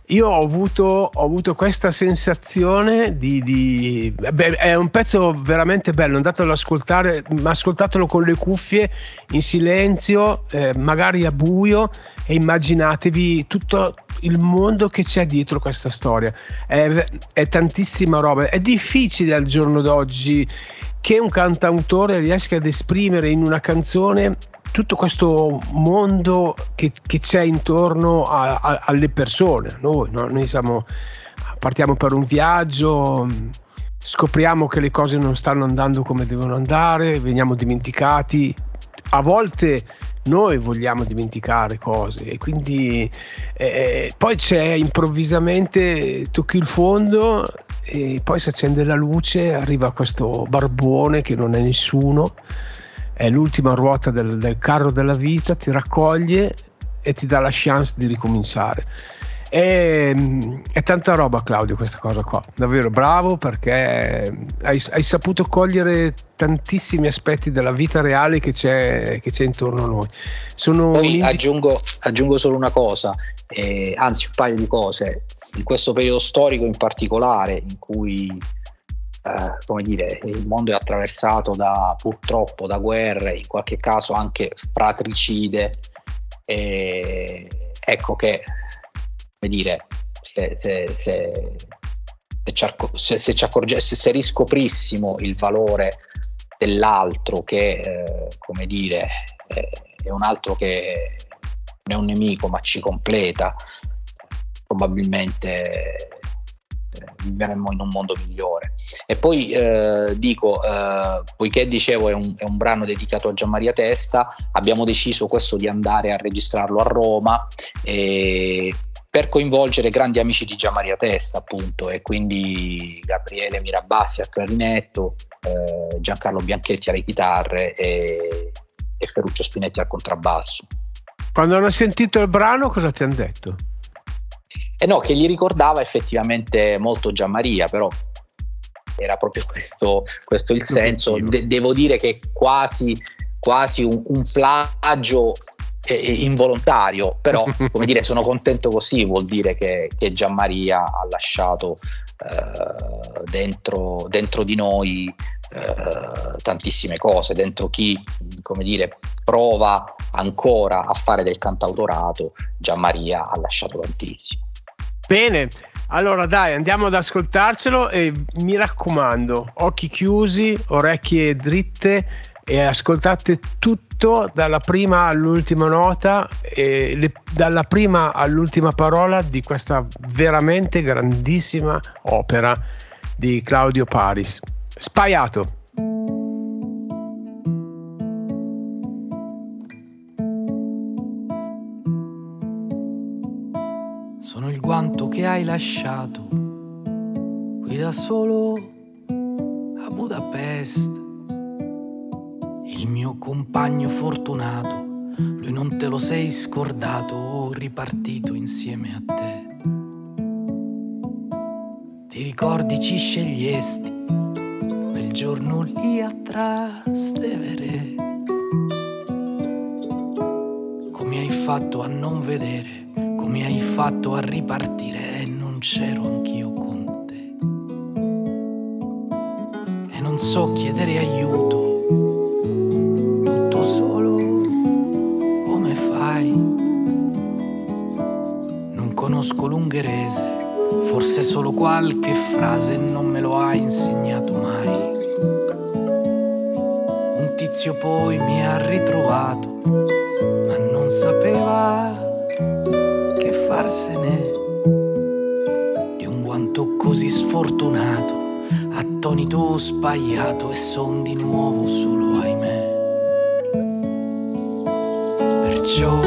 Io ho avuto, ho avuto questa sensazione di, di beh, è un pezzo veramente bello, andatelo ad ascoltare, ma ascoltatelo con le cuffie in silenzio, eh, magari a buio e immaginatevi tutto il mondo che c'è dietro questa storia. È, è tantissima roba, è difficile al giorno d'oggi che un cantautore riesca ad esprimere in una canzone tutto questo mondo che, che c'è intorno a, a, alle persone. Noi, no? Noi siamo, partiamo per un viaggio, scopriamo che le cose non stanno andando come devono andare, veniamo dimenticati. A volte noi vogliamo dimenticare cose e quindi eh, poi c'è improvvisamente tocchi il fondo e poi si accende la luce, arriva questo barbone che non è nessuno, è l'ultima ruota del, del carro della vita, ti raccoglie e ti dà la chance di ricominciare. È, è, tanta roba Claudio questa cosa qua, davvero bravo perché hai, hai, saputo cogliere tantissimi aspetti della vita reale che c'è, che c'è intorno a noi. Sono Poi indici... aggiungo, aggiungo, solo una cosa, eh, anzi un paio di cose, in questo periodo storico in particolare in cui come dire, il mondo è attraversato da purtroppo da guerre, in qualche caso anche fratricide, e ecco che come dire, se, se, se, se, ci accorgesse, se riscoprissimo il valore dell'altro che, eh, come dire, eh, è un altro che non è un nemico ma ci completa, probabilmente vivremmo in un mondo migliore. E poi eh, dico, eh, poiché dicevo è un, è un, brano dedicato a Gianmaria Testa, abbiamo deciso questo di andare a registrarlo a Roma e, per coinvolgere grandi amici di Gianmaria Testa, appunto, e quindi Gabriele Mirabassi al clarinetto, eh, Giancarlo Bianchetti alle chitarre e, e Ferruccio Spinetti al contrabbasso. Quando hanno sentito il brano, cosa ti hanno detto? Eh no, che gli ricordava effettivamente molto Gianmaria, però era proprio questo, questo il senso. De- devo dire che quasi, quasi un, un plagio eh, involontario, però <laughs> come dire sono contento così, vuol dire che, che Gianmaria ha lasciato eh, dentro, dentro, di noi eh, tantissime cose, dentro chi come dire prova ancora a fare del cantautorato, Gianmaria ha lasciato tantissimo. Bene, allora dai, andiamo ad ascoltarcelo e mi raccomando, occhi chiusi, orecchie dritte e ascoltate tutto dalla prima all'ultima nota e le, dalla prima all'ultima parola di questa veramente grandissima opera di Claudio Paris. Spaiato. Hai lasciato qui da solo a Budapest. Il mio compagno fortunato, lui non te lo sei scordato o ripartito insieme a te. Ti ricordi ci scegliesti quel giorno lì a Trastevere? Come hai fatto a non vedere? come hai fatto a ripartire e non c'ero anch'io con te. E non so chiedere aiuto, tutto solo, come fai? Non conosco l'ungherese, forse solo qualche frase non me lo ha insegnato mai. Un tizio poi mi ha ritrovato, così sfortunato, attonito sbagliato e son di nuovo solo ahimè. Perciò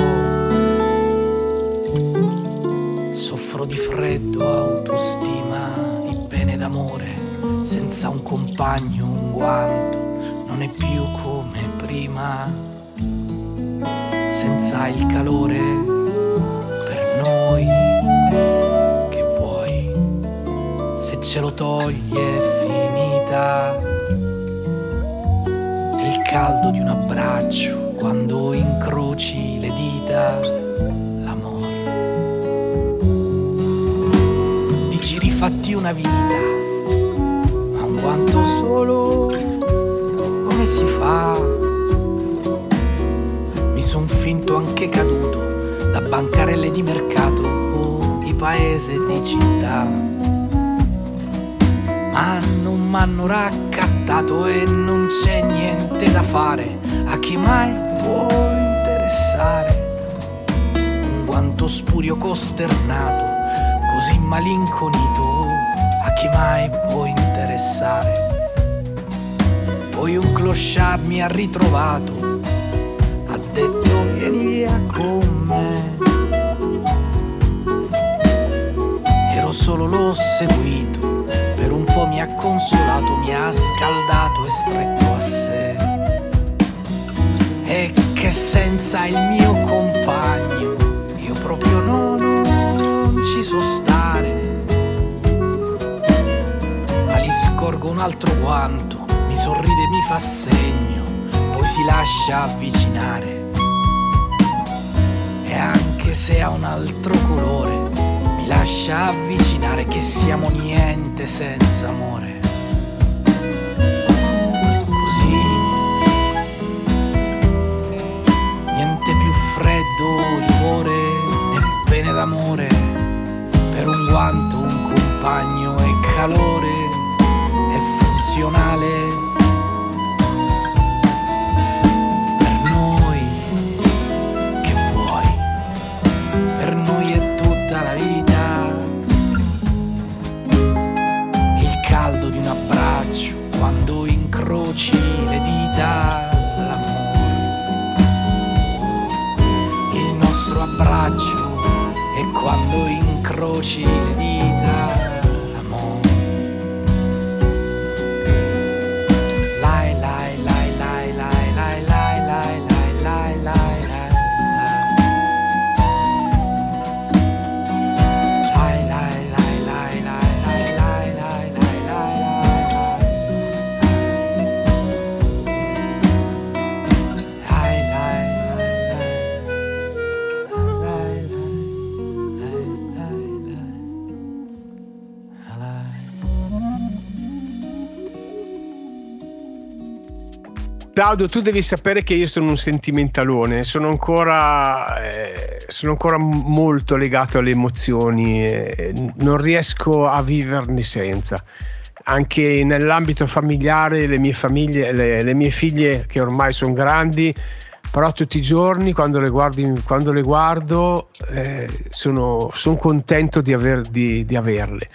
soffro di freddo, autostima, di pene d'amore, senza un compagno, un guanto, non è più come prima, senza il calore ce lo togli è finita. Il caldo di un abbraccio quando incroci le dita, l'amore. Dici rifatti una vita, ma un quanto solo, come si fa? Mi son finto anche caduto da bancarelle di mercato o di paese di città. Ma non m'hanno raccattato e non c'è niente da fare a chi mai può interessare. Un guanto spurio costernato, così malinconito, a chi mai può interessare. Poi un clochard mi ha ritrovato, ha detto vieni via con solo l'ho seguito mi ha consolato, mi ha scaldato e stretto a sé. E che senza il mio compagno io proprio no, no, non ci so stare. Ma gli scorgo un altro guanto, mi sorride, mi fa segno, poi si lascia avvicinare. E anche se ha un altro colore, lascia avvicinare che siamo niente senza amore. Così, niente più freddo, livore né pene d'amore, per un guanto, un compagno e calore è funzionale incroci le Claudio, tu devi sapere che io sono un sentimentalone, sono ancora, eh, sono ancora molto legato alle emozioni, eh, non riesco a viverne senza. Anche nell'ambito familiare, le mie, famiglie, le, le mie figlie che ormai sono grandi, però tutti i giorni quando le, guardi, quando le guardo eh, sono, sono, contento di, aver, di, di averle.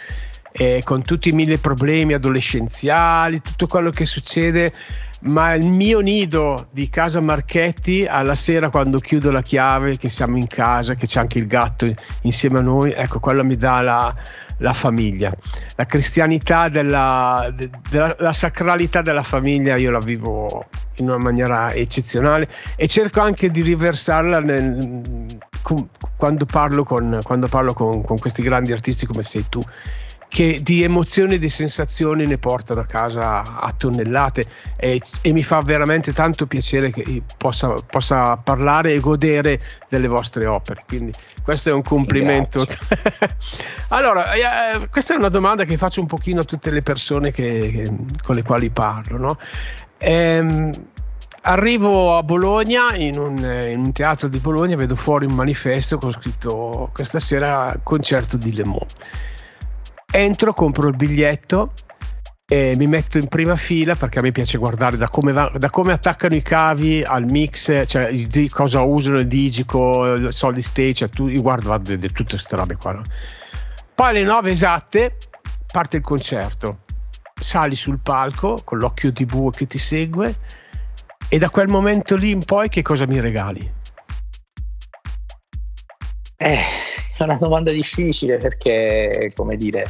E con tutti i mille problemi adolescenziali, tutto quello che succede ma il mio nido di casa Marchetti alla sera quando chiudo la chiave che siamo in casa che c'è anche il gatto insieme a noi ecco quello mi dà la, la famiglia. La cristianità della, della la sacralità della famiglia io la vivo in una maniera eccezionale e cerco anche di riversarla nel, quando parlo, con, quando parlo con, con questi grandi artisti come sei tu che di emozioni e di sensazioni ne portano a casa a tonnellate e, e mi fa veramente tanto piacere che possa, possa, parlare e godere delle vostre opere. Quindi questo è un complimento. <laughs> allora, eh, questa è una domanda che faccio un pochino a tutte le persone che, che, con le quali parlo. No? Ehm, Arrivo a Bologna, in un, in un, teatro di Bologna, vedo fuori un manifesto con scritto questa sera concerto di Le Mans entro, compro il biglietto e mi metto in prima fila perché a me piace guardare da come, va, da come attaccano i cavi al mix, cioè di cosa usano il digico, il solid stage, cioè, tu, io guardo, di tutte queste robe qua. No? Poi alle 9 esatte parte il concerto, sali sul palco con l'occhio di bue che ti segue e da quel momento lì in poi che cosa mi regali? Eh, è una domanda difficile perché, come dire,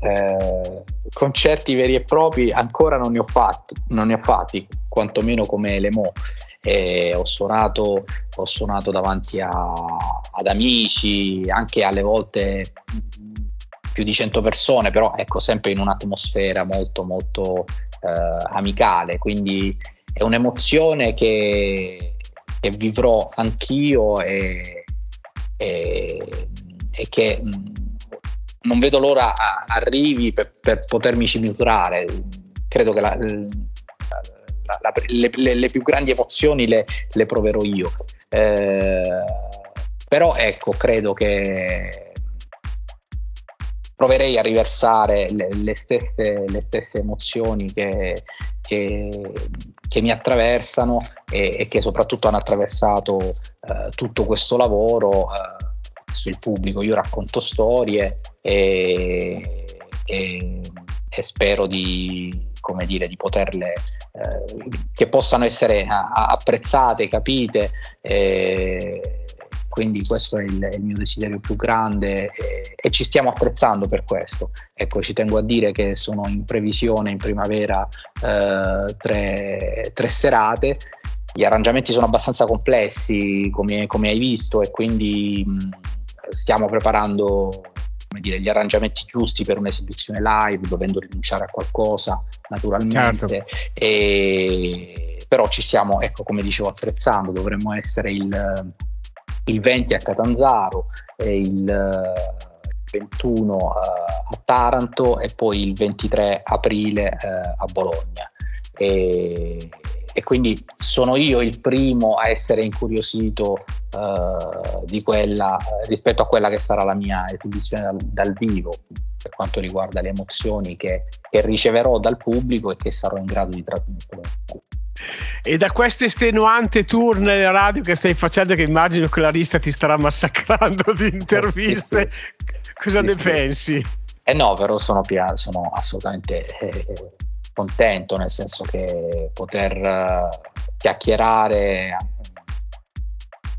eh, concerti veri e propri ancora non ne ho fatti, non ne ho fatti quantomeno come le Mo. Eh, ho, suonato, ho suonato davanti a, ad amici, anche alle volte più di 100 persone, però ecco sempre in un'atmosfera molto molto eh, amicale, quindi è un'emozione che, che vivrò anch'io e, e, e che mh, non vedo l'ora arrivi per, per potermi misurare. Credo che la, la, la, le, le, le, più grandi emozioni le, le proverò io. Eh, però ecco, credo che proverei a riversare le, stesse, stesse, emozioni che, che, che mi attraversano e, e, che soprattutto hanno attraversato eh, tutto questo lavoro. Eh, sul pubblico. Io racconto storie e, e, e spero di, come dire, di poterle, eh, che possano essere apprezzate, capite. Eh, quindi questo è il, il mio desiderio più grande e, e, ci stiamo attrezzando per questo. Ecco, ci tengo a dire che sono in previsione in primavera eh, tre, tre serate gli arrangiamenti sono abbastanza complessi come, come hai visto e quindi mh, stiamo preparando dire, gli arrangiamenti giusti per un'esibizione live dovendo rinunciare a qualcosa naturalmente. Certo. e, però ci stiamo ecco come dicevo attrezzando. Dovremmo essere il, il 20 a Catanzaro e il 21 uh, a Taranto e poi il 23 aprile uh, a Bologna. E, e quindi sono io il primo a essere incuriosito di quella, rispetto a quella che sarà la mia esibizione dal, dal vivo per quanto riguarda le emozioni che, che, riceverò dal pubblico e che sarò in grado di trasmettere. E da questo estenuante tour nelle radio che stai facendo, che immagino che Clarissa ti starà massacrando di interviste, sì, sì. cosa sì, ne pensi? Eh no, però sono, sono assolutamente eh, contento, nel senso che poter uh, chiacchierare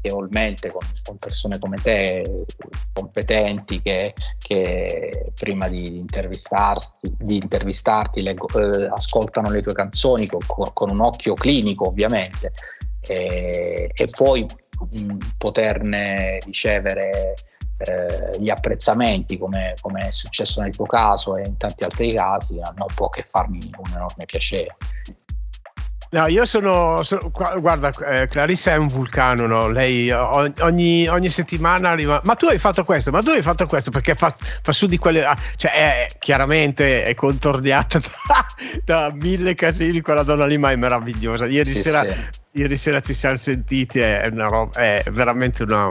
agevolmente con, con, persone come te, competenti, che, che prima di intervistarti, di intervistarti leggo, eh, ascoltano le tue canzoni con, con, un occhio clinico ovviamente, e, e poi mh, poterne ricevere eh, gli apprezzamenti come, come, è successo nel tuo caso e in tanti altri casi non può che farmi un enorme piacere. No, io sono, sono guarda, eh, Clarissa è un vulcano, no? lei ogni, ogni, settimana arriva, ma tu hai fatto questo, ma tu hai fatto questo, perché fa, fa su di quelle, ah, cioè è, chiaramente è contorniata da, <laughs> da, mille casini, quella donna lì, ma è meravigliosa. Ieri, sì, sera, sì. ieri sera, ci siamo sentiti, è, roba, è veramente una,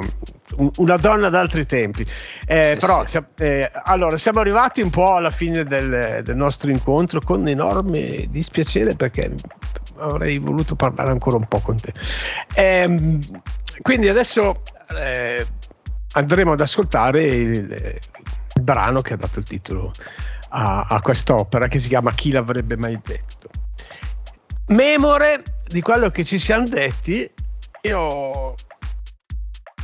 una, donna d'altri tempi. Eh, sì, però, eh, allora, siamo arrivati un po' alla fine del, del nostro incontro con enorme dispiacere perché avrei voluto parlare ancora un po' con te. Ehm, quindi adesso eh, andremo ad ascoltare il, il, brano che ha dato il titolo a, a quest'opera che si chiama Chi l'avrebbe mai detto. Memore di quello che ci siamo detti, io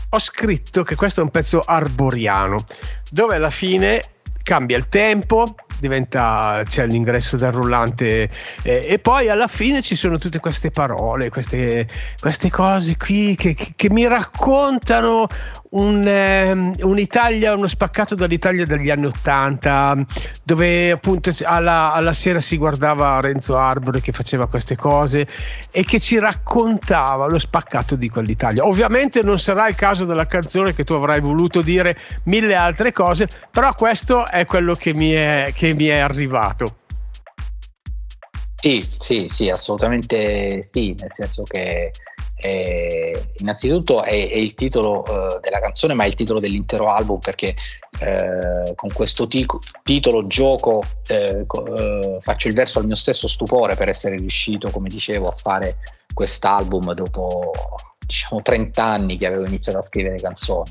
ho scritto che questo è un pezzo arboriano, dove alla fine cambia il tempo, diventa c'è l'ingresso del rullante eh, e poi alla fine ci sono tutte queste parole, queste, queste cose qui che, che, che mi raccontano un, eh, un'Italia, uno spaccato dall'Italia degli anni Ottanta, dove appunto alla, alla, sera si guardava Renzo Arbore che faceva queste cose e che ci raccontava lo spaccato di quell'Italia. Ovviamente non sarà il caso della canzone che tu avrai voluto dire mille altre cose, però questo è quello che mi è, che mi è arrivato. Sì, sì, sì, assolutamente sì, nel senso che eh, innanzitutto è, è, il titolo eh, della canzone, ma è il titolo dell'intero album perché eh, con questo tic- titolo gioco, eh, co- faccio il verso al mio stesso stupore per essere riuscito, come dicevo, a fare quest'album dopo diciamo 30 anni che avevo iniziato a scrivere canzoni.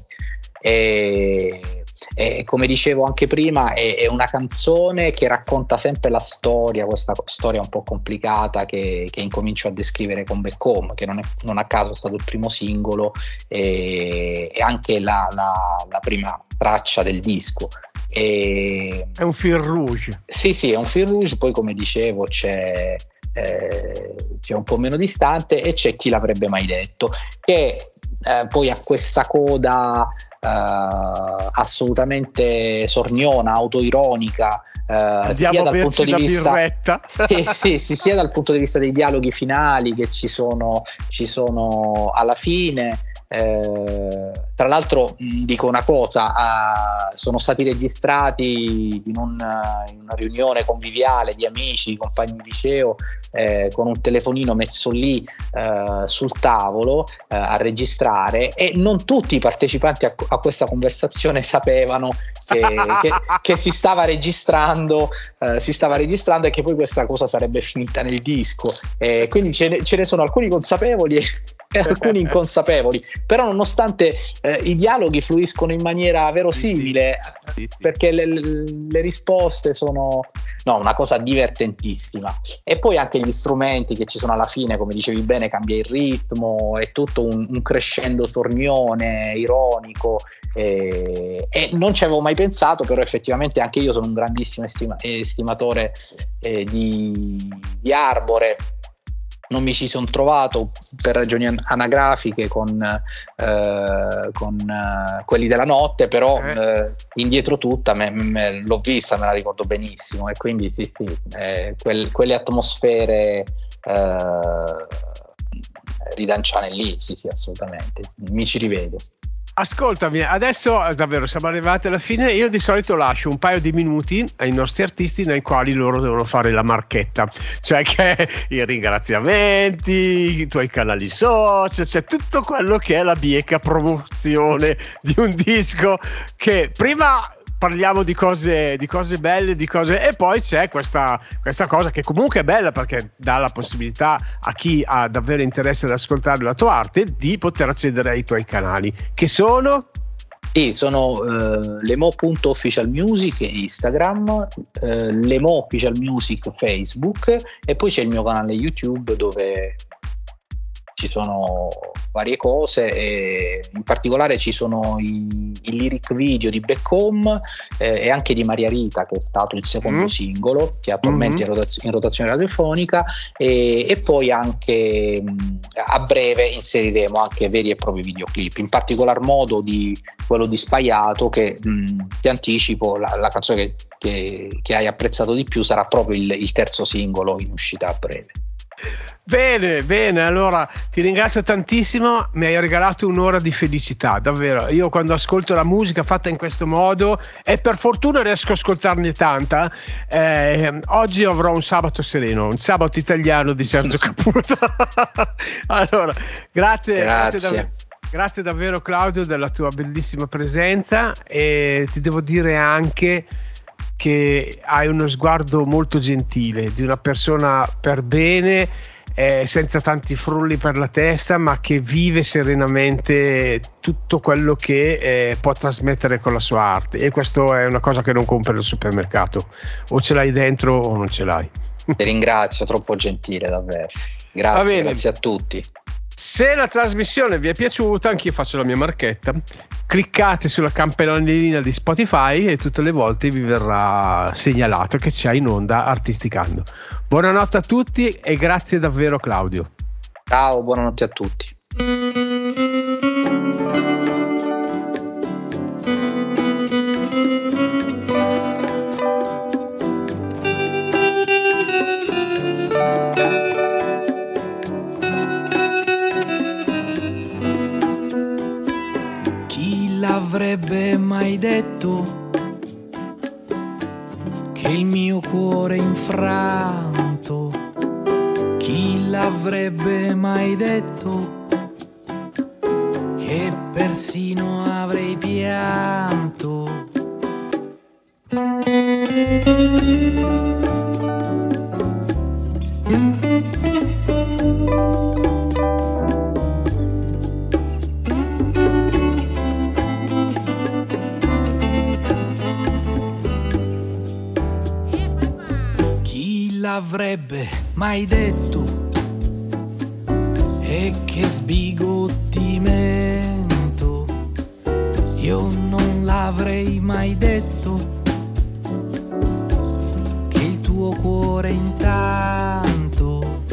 E e come dicevo anche prima, è, è, una canzone che racconta sempre la storia, questa storia un po' complicata che, che incomincio a descrivere con Back Home, che non, è, non, a caso è stato il primo singolo e, e anche la, la, la, prima traccia del disco. E, è un fil rouge. Sì, sì, è un fil rouge, poi come dicevo c'è... Eh, c'è un po' meno distante e c'è chi l'avrebbe mai detto che eh, poi ha questa coda uh, assolutamente sorniona, autoironica, uh, sia dal punto di vista <laughs> sì, sì, sì, sia dal punto di vista dei dialoghi finali che ci sono, ci sono alla fine. Eh, tra l'altro mh, dico una cosa, uh, sono stati registrati in, un, in, una riunione conviviale di amici, compagni di liceo, eh, con un telefonino messo lì eh, sul tavolo eh, a registrare e non tutti i partecipanti a, a questa conversazione sapevano che, <laughs> che, che si, stava registrando, eh, si stava registrando e che poi questa cosa sarebbe finita nel disco. quindi ce ne, ce ne sono alcuni consapevoli e <laughs> alcuni inconsapevoli, però nonostante eh, i dialoghi fluiscono in maniera verosimile, sì, sì, perché le, le, risposte sono, no, una cosa divertentissima. E poi anche gli strumenti che ci sono alla fine, come dicevi bene, cambia il ritmo, è tutto un, un crescendo tornione, ironico. E, e, non ci avevo mai pensato, però effettivamente anche io sono un grandissimo estima, estimatore eh, di, di Arbore non mi ci sono trovato per ragioni anagrafiche con, eh, con eh, quelli della notte, però eh. eh indietro tutta me, me, l'ho vista, me la ricordo benissimo e quindi sì, sì, eh, quel, quelle atmosfere eh, ridanciane lì, sì, sì, assolutamente, mi ci rivedo. Ascoltami, adesso davvero siamo arrivati alla fine. Io di solito lascio un paio di minuti ai nostri artisti nei quali loro devono fare la marchetta, cioè che i ringraziamenti, i tuoi canali social, cioè tutto quello che è la bieca promozione di un disco che prima parliamo di cose, di cose belle, di cose... e poi c'è questa, questa, cosa che comunque è bella perché dà la possibilità a chi ha davvero interesse ad ascoltare la tua arte di poter accedere ai tuoi canali, che sono... Sì, sono uh, lemo.officialmusic Instagram, uh, lemo official music Facebook e poi c'è il mio canale YouTube dove ci sono varie cose e in particolare ci sono i, i lyric video di Back Home eh, e anche di Maria Rita che è stato il secondo mm. singolo che attualmente mm-hmm. è in, rotaz- in, rotazione radiofonica e, e poi anche mh, a breve inseriremo anche veri e propri videoclip in particolar modo di quello di Spaiato che mh, ti anticipo la, la canzone che, che, che, hai apprezzato di più sarà proprio il, il terzo singolo in uscita a breve Bene, bene, allora ti ringrazio tantissimo, mi hai regalato un'ora di felicità, davvero. Io quando ascolto la musica fatta in questo modo e per fortuna riesco ad ascoltarne tanta, eh, oggi avrò un sabato sereno, un sabato italiano di Sergio <laughs> Caputo. <laughs> allora, grazie. Grazie. Grazie, dav- grazie davvero Claudio della tua bellissima presenza e ti devo dire anche che hai uno sguardo molto gentile di una persona per bene eh, senza tanti frulli per la testa, ma che vive serenamente tutto quello che eh, può trasmettere con la sua arte. E questo è una cosa che non compri al supermercato, o ce l'hai dentro o non ce l'hai. Ti ringrazio, troppo gentile davvero. Grazie, grazie a tutti. Se la trasmissione vi è piaciuta, anch'io faccio la mia marchetta. Cliccate sulla campanellina di Spotify e tutte le volte vi verrà segnalato che c'è in onda Artisticando. Buonanotte a tutti e grazie davvero Claudio. Ciao, buonanotte a tutti. Avrebbe mai detto che il mio cuore infranto? Chi l'avrebbe mai detto che persino avrei pianto? L'avrebbe mai detto? E che sbigottimento. Io non l'avrei mai detto. Che il tuo cuore intanto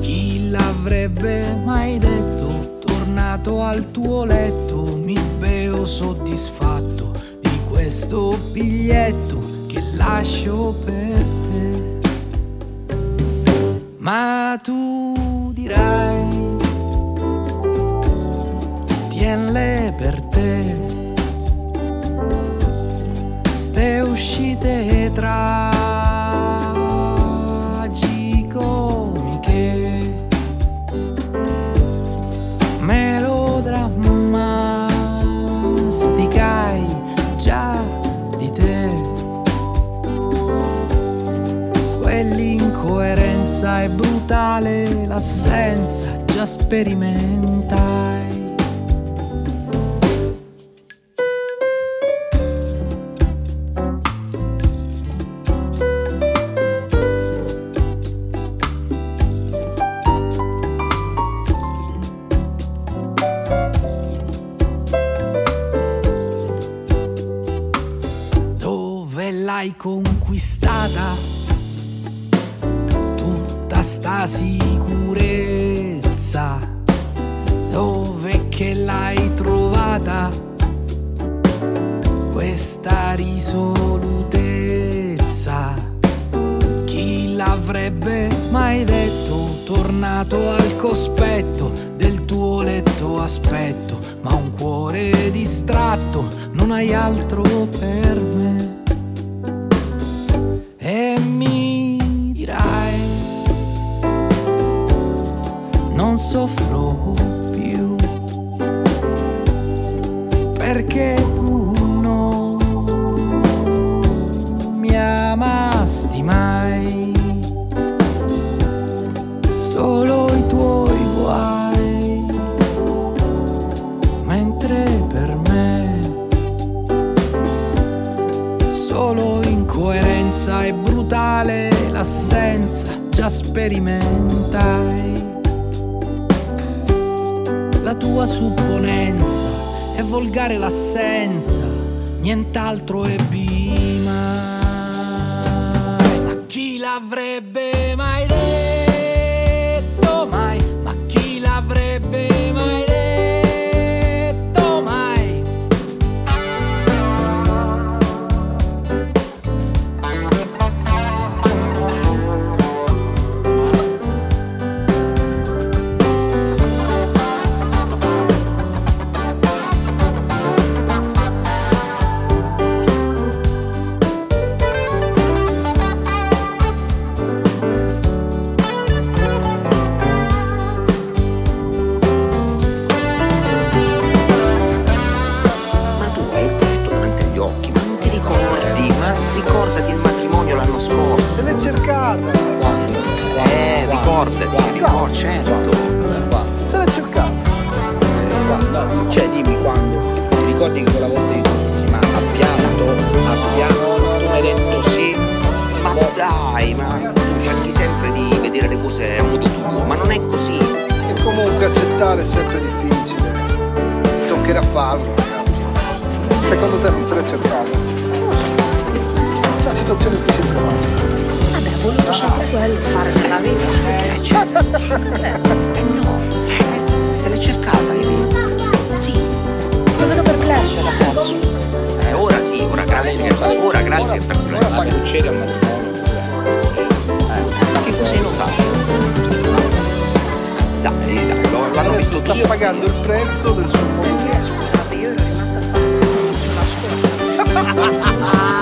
chi l'avrebbe mai detto? Tornato al tuo letto mi beo soddisfatto di questo biglietto che lascio per ma tu dirai, è brutale, l'assenza già sperimentai. Trovata questa risolutezza chi l'avrebbe mai detto? Tornato al cospetto del tuo letto aspetto ma un cuore distratto non hai altro per me. E mi dirai non soffro già sperimentai. La tua supponenza è volgare l'assenza nient'altro ebbi mai ma chi l'avrebbe mai detto ricordi che quella volta io ma ha pianto, ha pianto, tu mi hai detto sì. Ma dai, ma tu cerchi sempre di vedere le cose a modo tuo, ma non è così. E comunque accettare è sempre difficile. Ti toccherà farlo, ragazzi. Secondo te non se l'è cercata? Non lo so. La situazione in cui si è trovata. Vabbè, ho voluto sempre quello fare nella vita. Eh, <laughs> certo. Eh no, eh, se l'è cercata, Emi. Sì, lo vedo perplesso ragazzo. Eh, ora sì, ora grazie, ora grazie per Ora questo. fai uccidi al matrimonio. Ma che cosa hai notato? Dai, dai, lo- l'hanno Adesso visto sta tutti. pagando il prezzo del suo movimento. Scusate, io ero rimasta a fare sulla <laughs>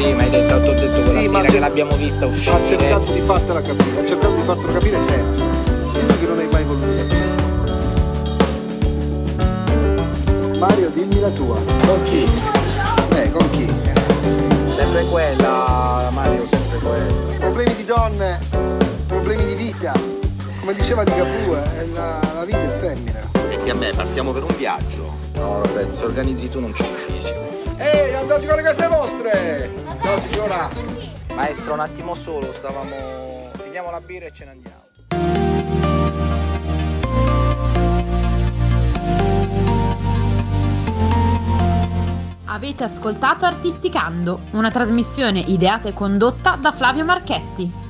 sì, ma hai detto, ho detto quella Sì, ma sera che l'abbiamo vista uscire. Ha cercato di fartela capire, ha cercato di fartelo capire sempre. Tu che non hai mai voluto capire. Mario, dimmi la tua. Con chi? Eh, con chi? Sempre quella, Mario, sempre quella. Problemi di donne, problemi di vita. Come diceva Di Capua, eh, la, la vita è femmina. Senti a me, partiamo per un viaggio. No, Roberto, se organizzi tu non c'è il fisico. Ehi, andate a giocare a case vostre! Ciao signora! Maestro, un attimo solo, stavamo. Finiamo la birra e ce ne andiamo. Avete ascoltato Artisticando, una trasmissione ideata e condotta da Flavio Marchetti.